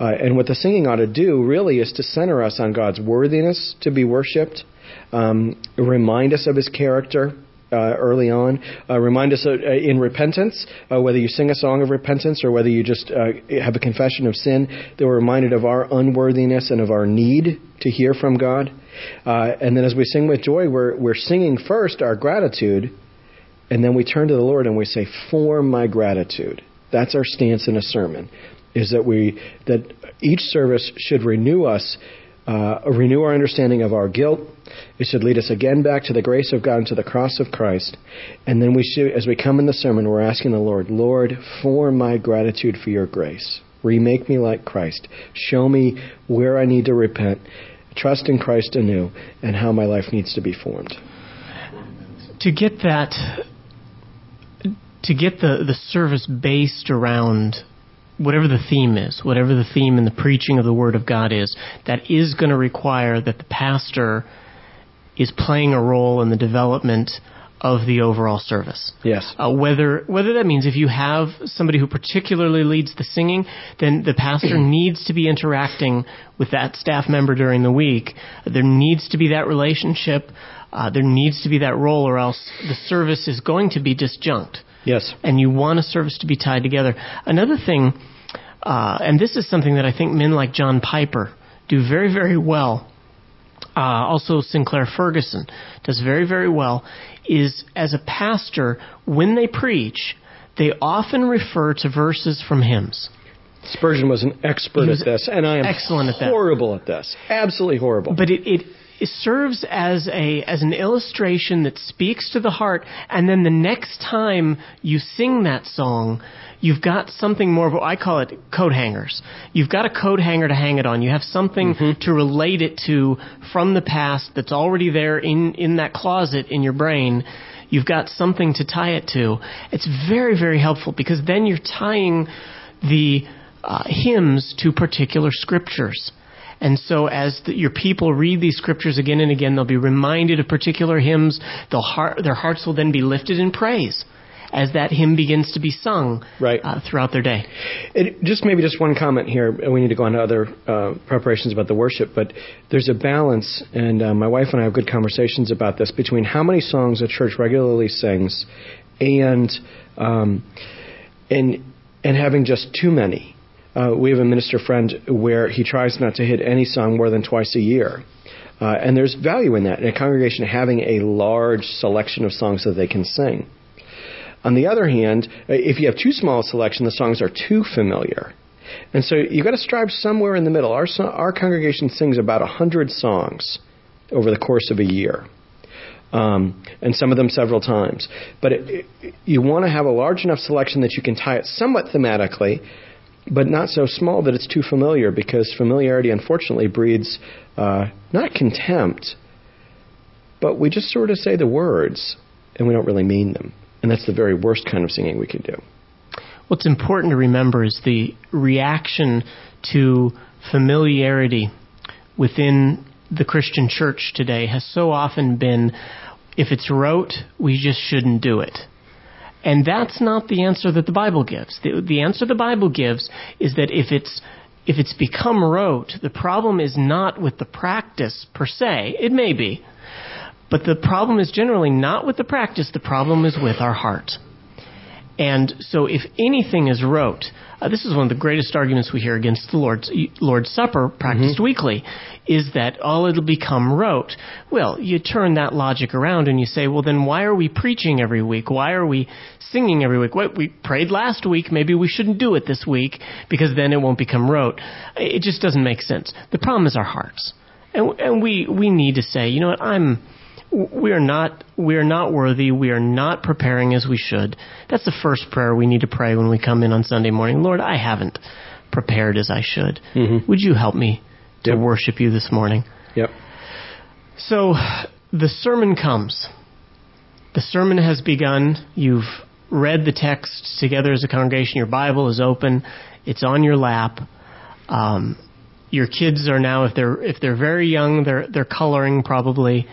Uh, and what the singing ought to do really is to center us on God's worthiness to be worshiped, um, remind us of His character, uh, early on. Uh, remind us uh, in repentance, uh, whether you sing a song of repentance or whether you just uh, have a confession of sin, that we're reminded of our unworthiness and of our need to hear from God. And then as we sing with joy, we're, we're singing first our gratitude, and then we turn to the Lord and we say, For my gratitude. That's our stance in a sermon, is that we that each service should renew us uh, renew our understanding of our guilt. It should lead us again back to the grace of God and to the cross of Christ. And then we should, as we come in the sermon, we're asking the Lord, Lord, for my gratitude for your grace. Remake me like Christ. Show me where I need to repent, trust in Christ anew, and how my life needs to be formed. To get that, to get the, the service based around whatever the theme is, whatever the theme in the preaching of the Word of God is, that is going to require that the pastor is playing a role in the development of the overall service. Yes. Uh, whether whether that means if you have somebody who particularly leads the singing, then the pastor needs to be interacting with that staff member during the week. There needs to be that relationship. Uh, there needs to be that role, or else the service is going to be disjunct. Yes. And you want a service to be tied together. Another thing, uh, and this is something that I think men like John Piper do very, very well. Uh, also, Sinclair Ferguson does very, very well. Is as a pastor, when they preach, they often refer to verses from hymns. Spurgeon was an expert was at this, and I am excellent at that. horrible at this. Absolutely horrible. But it, it serves as a as an illustration that speaks to the heart, and then the next time you sing that song, you've got something more of what I call it coat hangers. You've got a coat hanger to hang it on. You have something to relate it to from the past that's already there in in that closet in your brain. You've got something to tie it to. It's very very helpful because then you're tying the uh, hymns to particular scriptures. And so, as the, your people read these scriptures again and again, they'll be reminded of particular hymns. They'll heart, their hearts will then be lifted in praise as that hymn begins to be sung Right. uh, throughout their day. It, just maybe just one comment here. We need to go on to other uh, preparations about the worship, but there's a balance, and uh, my wife and I have good conversations about this between how many songs a church regularly sings, and um, and and having just too many. Uh, we have a minister friend where he tries not to hit any song more than twice a year. Uh, and there's value in that, in a congregation having a large selection of songs that they can sing. On the other hand, if you have too small a selection, the songs are too familiar. And so you've got to strive somewhere in the middle. Our, our congregation sings about 100 songs over the course of a year. Um, and some of them several times. But it, it, you want to have a large enough selection that you can tie it somewhat thematically, but not so small that it's too familiar, because familiarity, unfortunately, breeds uh, not contempt, but we just sort of say the words and we don't really mean them. And that's the very worst kind of singing we could do. What's important to remember is the reaction to familiarity within the Christian church today has so often been if it's rote, we just shouldn't do it. And that's not the answer that the Bible gives. The, the answer the Bible gives is that if it's if it's become rote, the problem is not with the practice per se. It may be. But the problem is generally not with the practice, the problem is with our heart. And so, if anything is rote, uh, this is one of the greatest arguments we hear against the Lord's, Lord's Supper practiced weekly, is that, oh, it'll become rote. Well, you turn that logic around and you say, well, then why are we preaching every week? Why are we singing every week? What, we prayed last week, maybe we shouldn't do it this week because then it won't become rote. It just doesn't make sense. The problem is our hearts. And, and we, we need to say, you know what, I'm, we are not we are not worthy we are not preparing as we should that's the first prayer we need to pray when we come in on sunday morning lord i haven't prepared as i should Mhm. would you help me to Yep. worship you this morning. Yep. so the sermon comes. The sermon has begun. You've read the text together as a congregation. Your bible is open. It's on your lap. Um, your kids are now if they're if they're very young they're they're coloring probably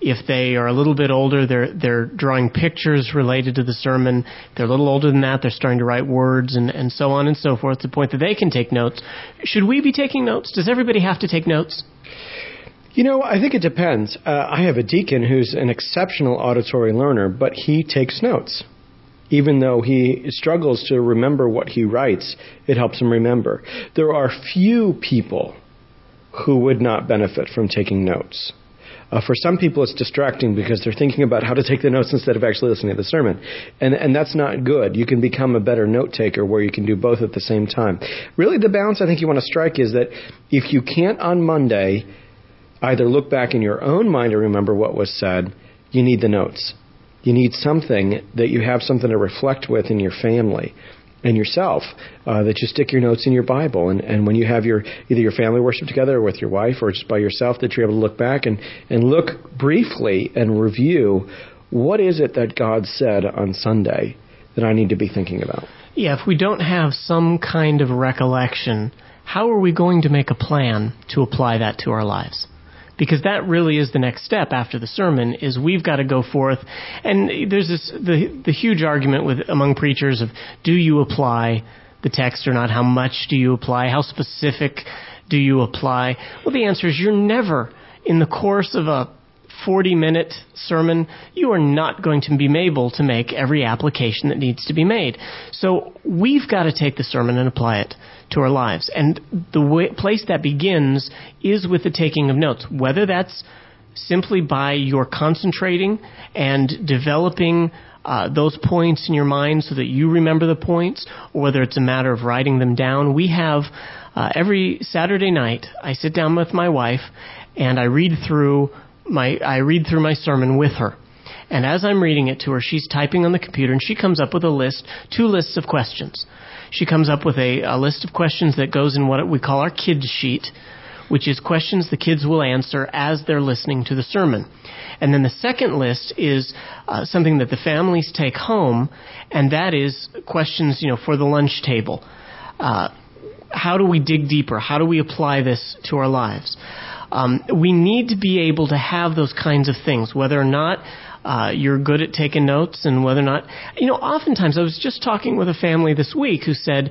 If they are a little bit older, they're they're drawing pictures related to the sermon. They're a little older than that, they're starting to write words and, and so on and so forth to the point that they can take notes. Should we be taking notes? Does everybody have to take notes? You know, I think it depends. Uh, I have a deacon who's an exceptional auditory learner, but he takes notes. Even though he struggles to remember what he writes, it helps him remember. There are few people who would not benefit from taking notes. Uh, for some people, it's distracting because they're thinking about how to take the notes instead of actually listening to the sermon. And, and that's not good. You can become a better note taker where you can do both at the same time. Really, the balance I think you want to strike is that if you can't on Monday either look back in your own mind and remember what was said, you need the notes. You need something that you have something to reflect with in your family and yourself uh, that you stick your notes in your Bible. And, and when you have your either your family worship together or with your wife or just by yourself, that you're able to look back and, and look briefly and review what is it that God said on Sunday that I need to be thinking about. Yeah, if we don't have some kind of recollection, how are we going to make a plan to apply that to our lives? Because that really is the next step after the sermon is we've got to go forth. And there's this the the huge argument with among preachers of do you apply the text or not? How much do you apply? How specific do you apply? Well the answer is you're never in the course of a 40 minute sermon, you are not going to be able to make every application that needs to be made. So we've got to take the sermon and apply it to our lives. And the way, place that begins is with the taking of notes, whether that's simply by your concentrating and developing uh, those points in your mind so that you remember the points, or whether it's a matter of writing them down. We have uh, every Saturday night, I sit down with my wife and I read through my I read through my sermon with her. And as I'm reading it to her, she's typing on the computer and she comes up with a list, two lists of questions. She comes up with a, a list of questions that goes in what we call our kids sheet, which is questions the kids will answer as they're listening to the sermon. And then the second list is uh, something that the families take home, and that is questions, you know, for the lunch table. Uh, how do we dig deeper? How do we apply this to our lives? Um, we need to be able to have those kinds of things, whether or not uh, you're good at taking notes and whether or not, you know, oftentimes I was just talking with a family this week who said,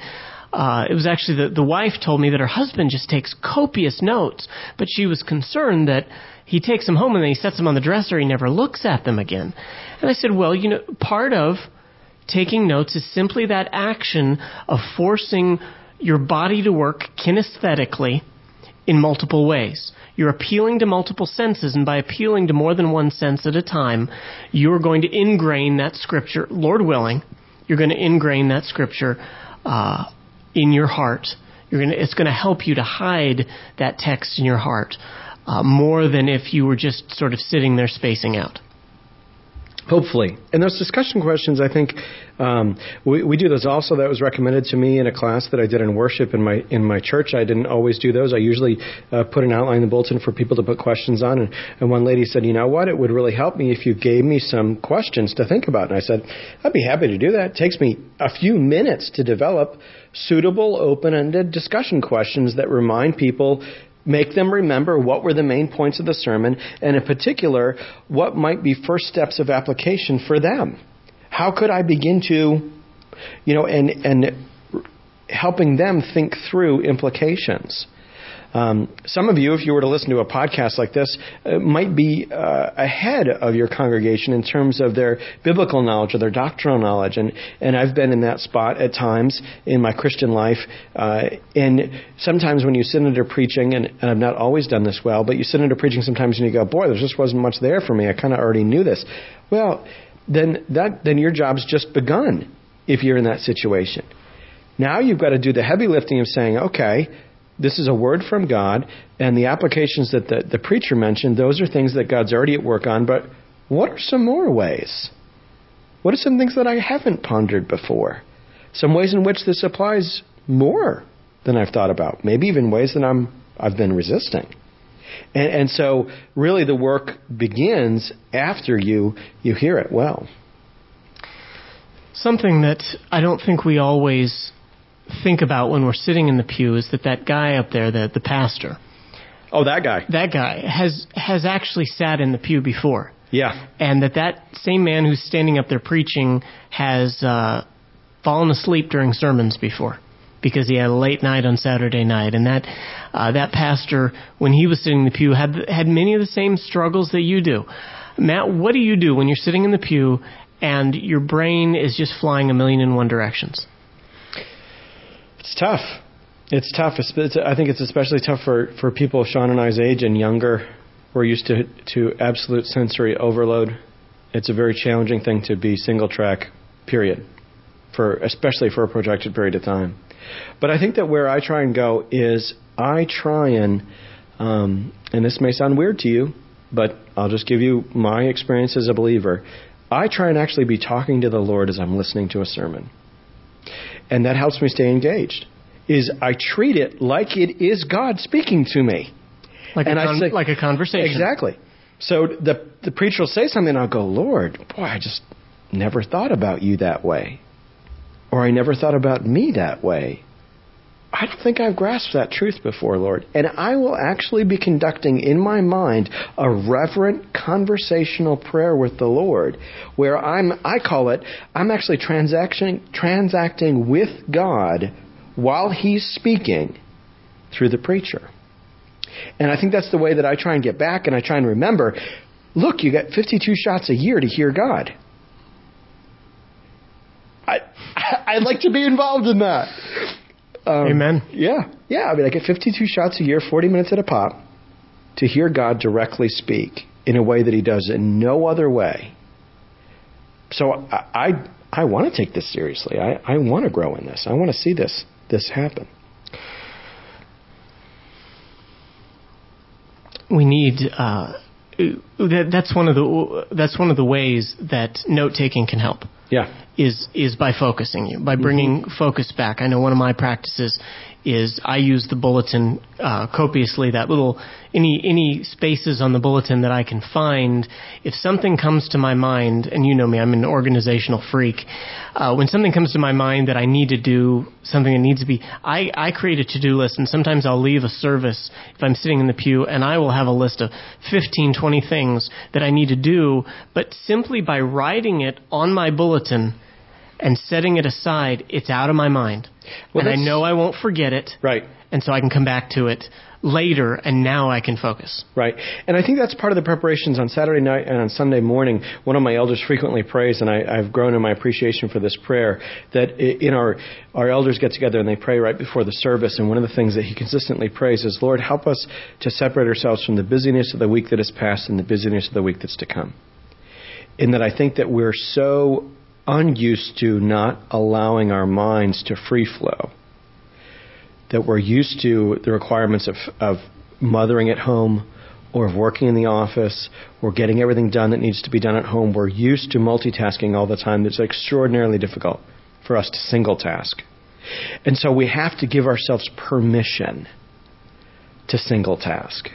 uh, it was actually the, the wife told me that her husband just takes copious notes, but she was concerned that he takes them home and then he sets them on the dresser, he never looks at them again. And I said, well, you know, part of taking notes is simply that action of forcing your body to work kinesthetically in multiple ways. You're appealing to multiple senses, and by appealing to more than one sense at a time, you're going to ingrain that scripture, Lord willing, you're going to ingrain that scripture uh, in your heart. To, it's going to help you to hide that text in your heart uh, more than if you were just sort of sitting there spacing out. Hopefully. And those discussion questions, I think, um, we, we do those also. That was recommended to me in a class that I did in worship in my in my church. I didn't always do those. I usually uh, put an outline in the bulletin for people to put questions on. And, and one lady said, "You know what? It would really help me if you gave me some questions to think about." And I said, "I'd be happy to do that. It takes me a few minutes to develop suitable, open-ended discussion questions that remind people Make them remember what were the main points of the sermon, and in particular, what might be first steps of application for them. How could I begin to, you know, and, and helping them think through implications. Um, some of you, if you were to listen to a podcast like this, uh, might be uh, ahead of your congregation in terms of their biblical knowledge or their doctrinal knowledge. And, and I've been in that spot at times in my Christian life. Uh, and sometimes when you sit under preaching, and, and I've not always done this well, but you sit under preaching sometimes and you go, boy, there just wasn't much there for me. I kind of already knew this. Well, then that then your job's just begun if you're in that situation. Now you've got to do the heavy lifting of saying, okay, this is a word from God, and the applications that the, the preacher mentioned, those are things that God's already at work on, but what are some more ways? What are some things that I haven't pondered before? Some ways in which this applies more than I've thought about, maybe even ways that I'm, I've been resisting. And, and so, really, the work begins after you, you hear it well. Something that I don't think we always think about when we're sitting in the pew is that that guy up there, the, the pastor, Oh, that guy. that guy has has actually sat in the pew before, Yeah. and that that same man who's standing up there preaching has uh, fallen asleep during sermons before because he had a late night on Saturday night, and that uh, that pastor when he was sitting in the pew had had many of the same struggles that you do. Matt, what do you do when you're sitting in the pew and your brain is just flying a million in one directions? It's tough. It's tough. It's, I think it's especially tough for, for people of Sean and I's age and younger. We're used to to absolute sensory overload. It's a very challenging thing to be single track. Period. For especially for a projected period of time. But I think that where I try and go is I try and, um, and this may sound weird to you, but I'll just give you my experience as a believer. I try and actually be talking to the Lord as I'm listening to a sermon and that helps me stay engaged. Is I treat it like it is God speaking to me. Like And a I con- say- like a conversation. Exactly. So the the preacher will say something, and I'll go, Lord, boy, I just never thought about you that way, or I never thought about me that way. I don't think I've grasped that truth before, Lord. And I will actually be conducting in my mind a reverent conversational prayer with the Lord where I'm I call it I'm actually transacting transacting with God while he's speaking through the preacher. And I think that's the way that I try and get back and I try and remember, look, you got 52 shots a year to hear God. I I'd like to be involved in that. Um, Amen. Yeah, yeah. I mean, I get 52 shots a year, 40 minutes at a pop, to hear God directly speak in a way that He does in no other way. So I, I, I want to take this seriously. I, I want to grow in this. I want to see this this happen. we need uh, that, that's one of the that's one of the ways that note taking can help. Yeah, is is by focusing you by bringing mm-hmm. focus back. I know one of my practices is I use the bulletin uh, copiously. That little any any spaces on the bulletin that I can find. If something comes to my mind, and you know me, I'm an organizational freak. Uh, when something comes to my mind that I need to do something that needs to be, I I create a to do list, and sometimes I'll leave a service if I'm sitting in the pew, and I will have a list of 15, 20 things that I need to do. But simply by writing it on my bulletin and setting it aside, it's out of my mind. Well, and I know I won't forget it. right. And so I can come back to it later, and now I can focus. Right. And I think that's part of the preparations on Saturday night and on Sunday morning. One of my elders frequently prays, and I, I've grown in my appreciation for this prayer, that in our, our elders get together and they pray right before the service. And one of the things that he consistently prays is, Lord, help us to separate ourselves from the busyness of the week that has passed and the busyness of the week that's to come. In that I think that we're so unused to not allowing our minds to free flow that we're used to the requirements of, of mothering at home or of working in the office or getting everything done that needs to be done at home. We're used to multitasking all the time. It's extraordinarily difficult for us to single task. And so we have to give ourselves permission to single task.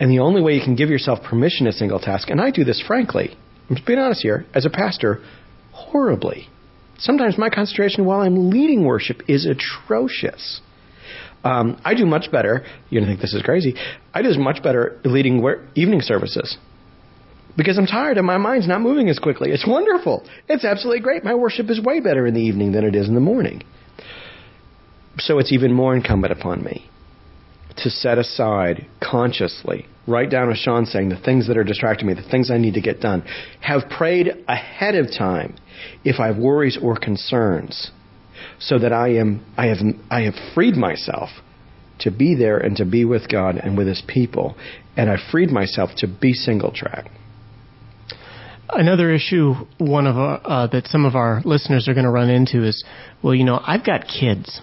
And the only way you can give yourself permission to single task, and I do this frankly, I'm just being honest here, as a pastor, horribly. Sometimes my concentration while I'm leading worship is atrocious. Um, I do much better. You're gonna think this is crazy. I do much better leading evening services because I'm tired and my mind's not moving as quickly. It's wonderful. It's absolutely great. My worship is way better in the evening than it is in the morning. So it's even more incumbent upon me to set aside consciously, write down as Sean saying, the things that are distracting me, the things I need to get done. Have prayed ahead of time if I have worries or concerns, so that I am I have I have freed myself to be there and to be with God and with His people, and I freed myself to be single track. Another issue, one of uh, that some of our listeners are going to run into is, well, you know, I've got kids,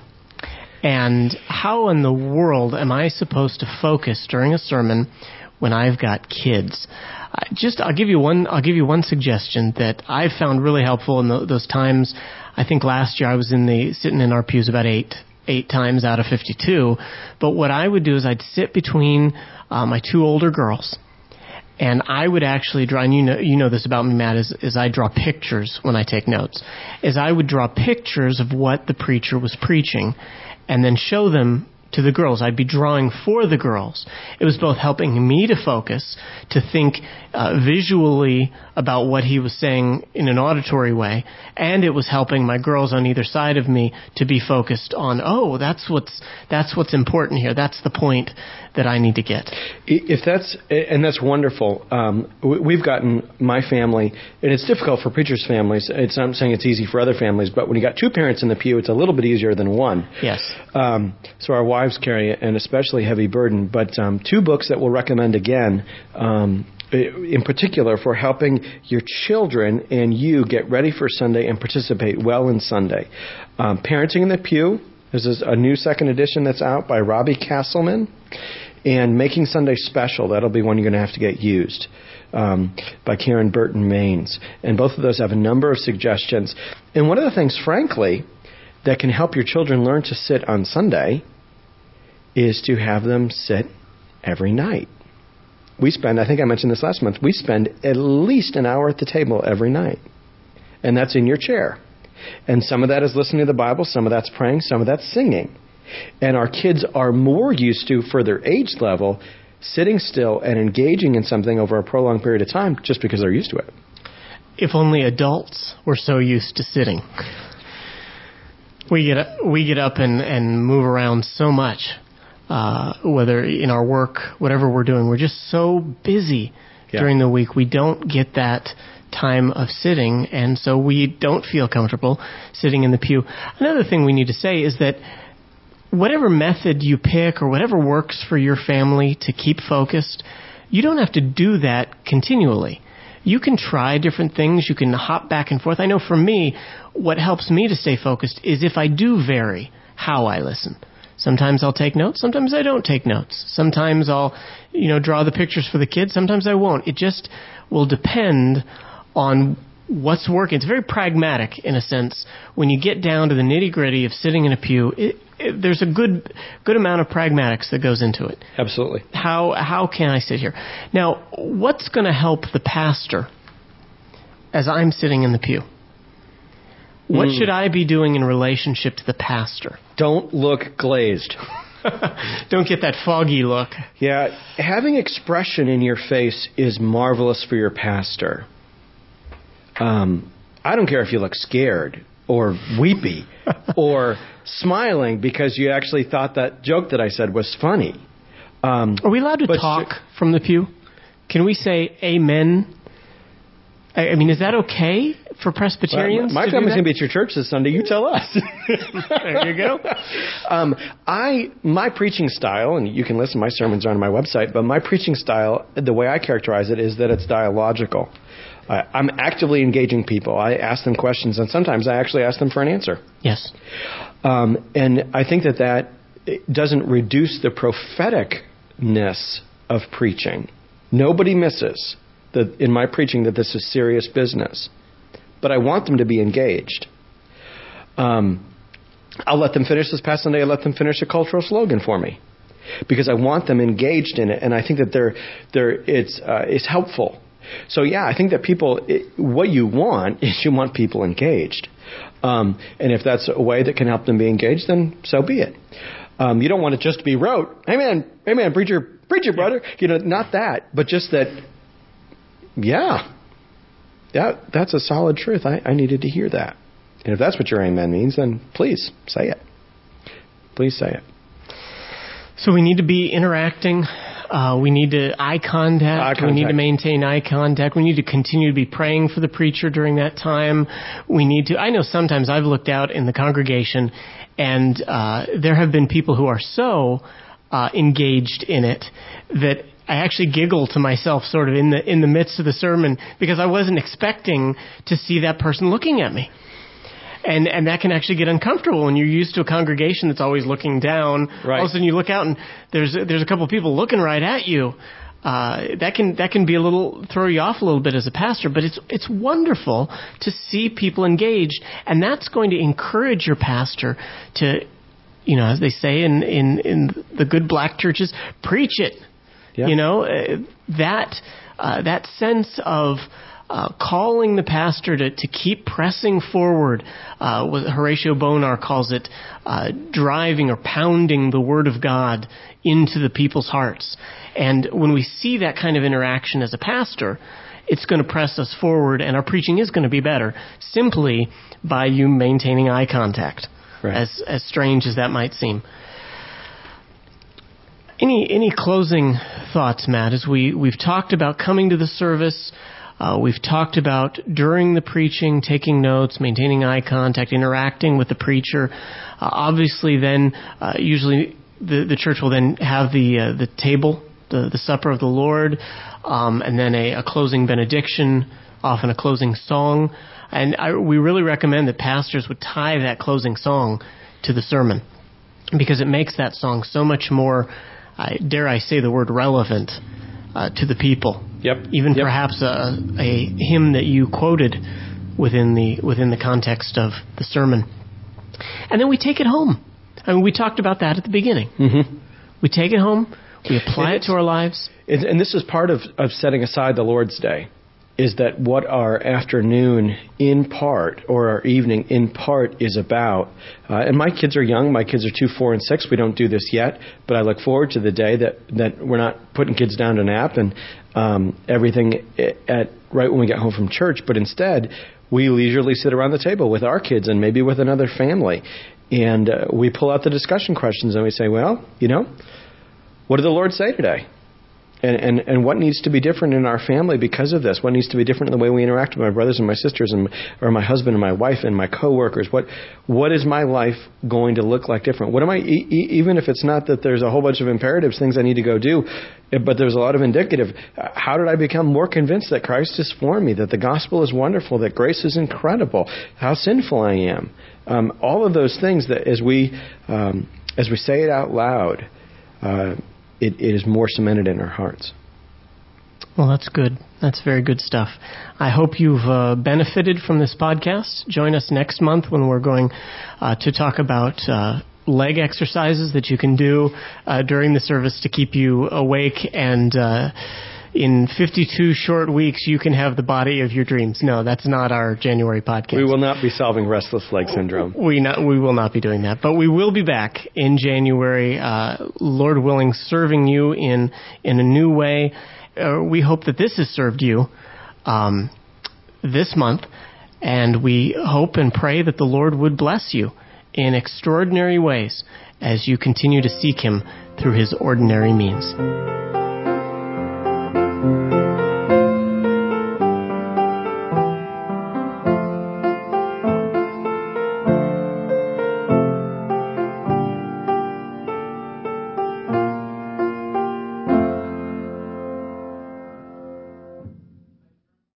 and how in the world am I supposed to focus during a sermon when I've got kids? Uh, just, I'll give you one. I'll give you one suggestion that I've found really helpful in tho- those times. I think last year I was in the sitting in our pews about eight eight times out of 52. But what I would do is I'd sit between uh, my two older girls and I would actually draw, and you know, you know this about me, Matt, is, is I draw pictures when I take notes. Is I would draw pictures of what the preacher was preaching, and then show them to the girls. I'd be drawing for the girls. It was both helping me to focus, to think uh, visually about what he was saying in an auditory way, and it was helping my girls on either side of me to be focused on, oh, that's what's that's what's important here. That's the point that I need to get. If that's and that's wonderful. Um, we've gotten my family, and it's difficult for preachers' families. It's I'm saying it's easy for other families, but when you got two parents in the pew, it's a little bit easier than one. Yes. Um, so our wives carry an especially heavy burden. But um, two books that we'll recommend again. Um, in particular, for helping your children and you get ready for Sunday and participate well in Sunday. Um, Parenting in the Pew, there's a new second edition that's out by Robbie Castleman. And Making Sunday Special, that'll be one you're going to have to get used. Um, by Karen Burton Mains. And both of those have a number of suggestions. And one of the things, frankly, that can help your children learn to sit on Sunday is to have them sit every night. We spend, I think I mentioned this last month, we spend at least an hour at the table every night. And that's in your chair. And some of that is listening to the Bible, some of that's praying, some of that's singing. And our kids are more used to, for their age level, sitting still and engaging in something over a prolonged period of time just because they're used to it. If only adults were so used to sitting. We get we get up and, and move around so much, uh, whether in our work, whatever we're doing, we're just so busy yeah. during the week. We don't get that time of sitting, and so we don't feel comfortable sitting in the pew. Another thing we need to say is that whatever method you pick or whatever works for your family to keep focused, you don't have to do that continually. You can try different things. You can hop back and forth. I know for me, what helps me to stay focused is if I do vary how I listen. Sometimes I'll take notes. Sometimes I don't take notes. Sometimes I'll, you know, draw the pictures for the kids. Sometimes I won't. It just will depend on what's working. It's very pragmatic in a sense. When you get down to the nitty gritty of sitting in a pew, it, it, there's a good good amount of pragmatics that goes into it. Absolutely. How how can I sit here? Now, what's going to help the pastor as I'm sitting in the pew? What mm. should I be doing in relationship to the pastor? Don't look glazed. Don't get that foggy look. Yeah, having expression in your face is marvelous for your pastor. Um, I don't care if you look scared or weepy or smiling because you actually thought that joke that I said was funny. Um, Are we allowed to talk sh- from the pew? Can we say amen? I, I mean, is that okay for Presbyterians? Well, my family's going to be at your church this Sunday. You tell us. there you go. Um, I my preaching style, and you can listen. My sermons are on my website. But my preaching style, the way I characterize it, is that it's dialogical. I'm actively engaging people. I ask them questions, and sometimes I actually ask them for an answer. Yes. Um, and I think that that doesn't reduce the propheticness of preaching. Nobody misses that in my preaching that this is serious business, but I want them to be engaged. Um, I'll let them finish this past Sunday. I let them finish a cultural slogan for me because I want them engaged in it, and I think that they're, they're, it's, uh, it's helpful so yeah, I think that people, it, what you want is you want people engaged. Um, and if that's a way that can help them be engaged, then so be it. Um, you don't want it just to be rote. Amen, amen. preacher, preacher, brother. You know, not that, but just that. Yeah, that that's a solid truth. I, I needed to hear that. And if that's what your amen means, then please say it. Please say it. So we need to be interacting uh, we need to eye contact. eye contact. We need to maintain eye contact. We need to continue to be praying for the preacher during that time. We need to. I know sometimes I've looked out in the congregation, and uh, there have been people who are so uh, engaged in it that I actually giggle to myself, sort of in the in the midst of the sermon, because I wasn't expecting to see that person looking at me and and that can actually get uncomfortable when you're used to a congregation that's always looking down. Right. All of a sudden, you look out and there's there's a couple of people looking right at you. Uh, that can that can be a little throw you off a little bit as a pastor, but it's it's wonderful to see people engaged, and that's going to encourage your pastor to, you know, as they say in in in the good black churches, preach it. Yeah. You know uh, that uh, that sense of uh, calling the pastor to, to keep pressing forward. Uh, what Horatio Bonar calls it uh, driving or pounding the Word of God into the people's hearts. And when we see that kind of interaction as a pastor, it's going to press us forward, and our preaching is going to be better simply by you maintaining eye contact. Right. As as strange as that might seem. Any any closing thoughts, Matt? As we we've talked about coming to the service, uh, we've talked about during the preaching, taking notes, maintaining eye contact, interacting with the preacher. Uh, obviously, then uh, usually the the church will then have the uh, the table, the the supper of the Lord, um, and then a, a closing benediction, often a closing song. And I, we really recommend that pastors would tie that closing song to the sermon because it makes that song so much more I, dare I say the word relevant uh, to the people. Yep. Even Yep. perhaps a, a hymn that you quoted within the within the context of the sermon. And then we take it home. I mean, we talked about that at the beginning. Mm-hmm. We take it home. We apply it to our lives. And, and this is part of, of setting aside the Lord's Day, is that what our afternoon in part or our evening in part is about. Uh, and my kids are young. My kids are two, four, and six. We don't do this yet, but I look forward to the day that, that we're not putting kids down to nap and um, everything at right when we get home from church, but instead we leisurely sit around the table with our kids and maybe with another family. And uh, we pull out the discussion questions and we say, well, you know, what did the Lord say today? And, and and what needs to be different in our family because of this? What needs to be different in the way we interact with my brothers and my sisters, and or my husband and my wife and my coworkers? What what is my life going to look like different? What am I e- even if it's not that there's a whole bunch of imperatives, things I need to go do, but there's a lot of indicative. How did I become more convinced that Christ is for me, that the gospel is wonderful, that grace is incredible, how sinful I am? Um, all of those things that as we um, as we say it out loud. Uh, it, it is more cemented in our hearts. Well, that's good. That's very good stuff. I hope you've uh, benefited from this podcast. Join us next month when we're going uh, to talk about uh, leg exercises that you can do uh, during the service to keep you awake and. In 52 short weeks, you can have the body of your dreams. No, that's not our January podcast. We will not be solving restless leg syndrome. We not we will not be doing that, but we will be back in January, uh, Lord willing, serving you in in a new way. Uh, we hope that this has served you um, this month, and we hope and pray that the Lord would bless you in extraordinary ways as you continue to seek Him through His ordinary means. Thank you.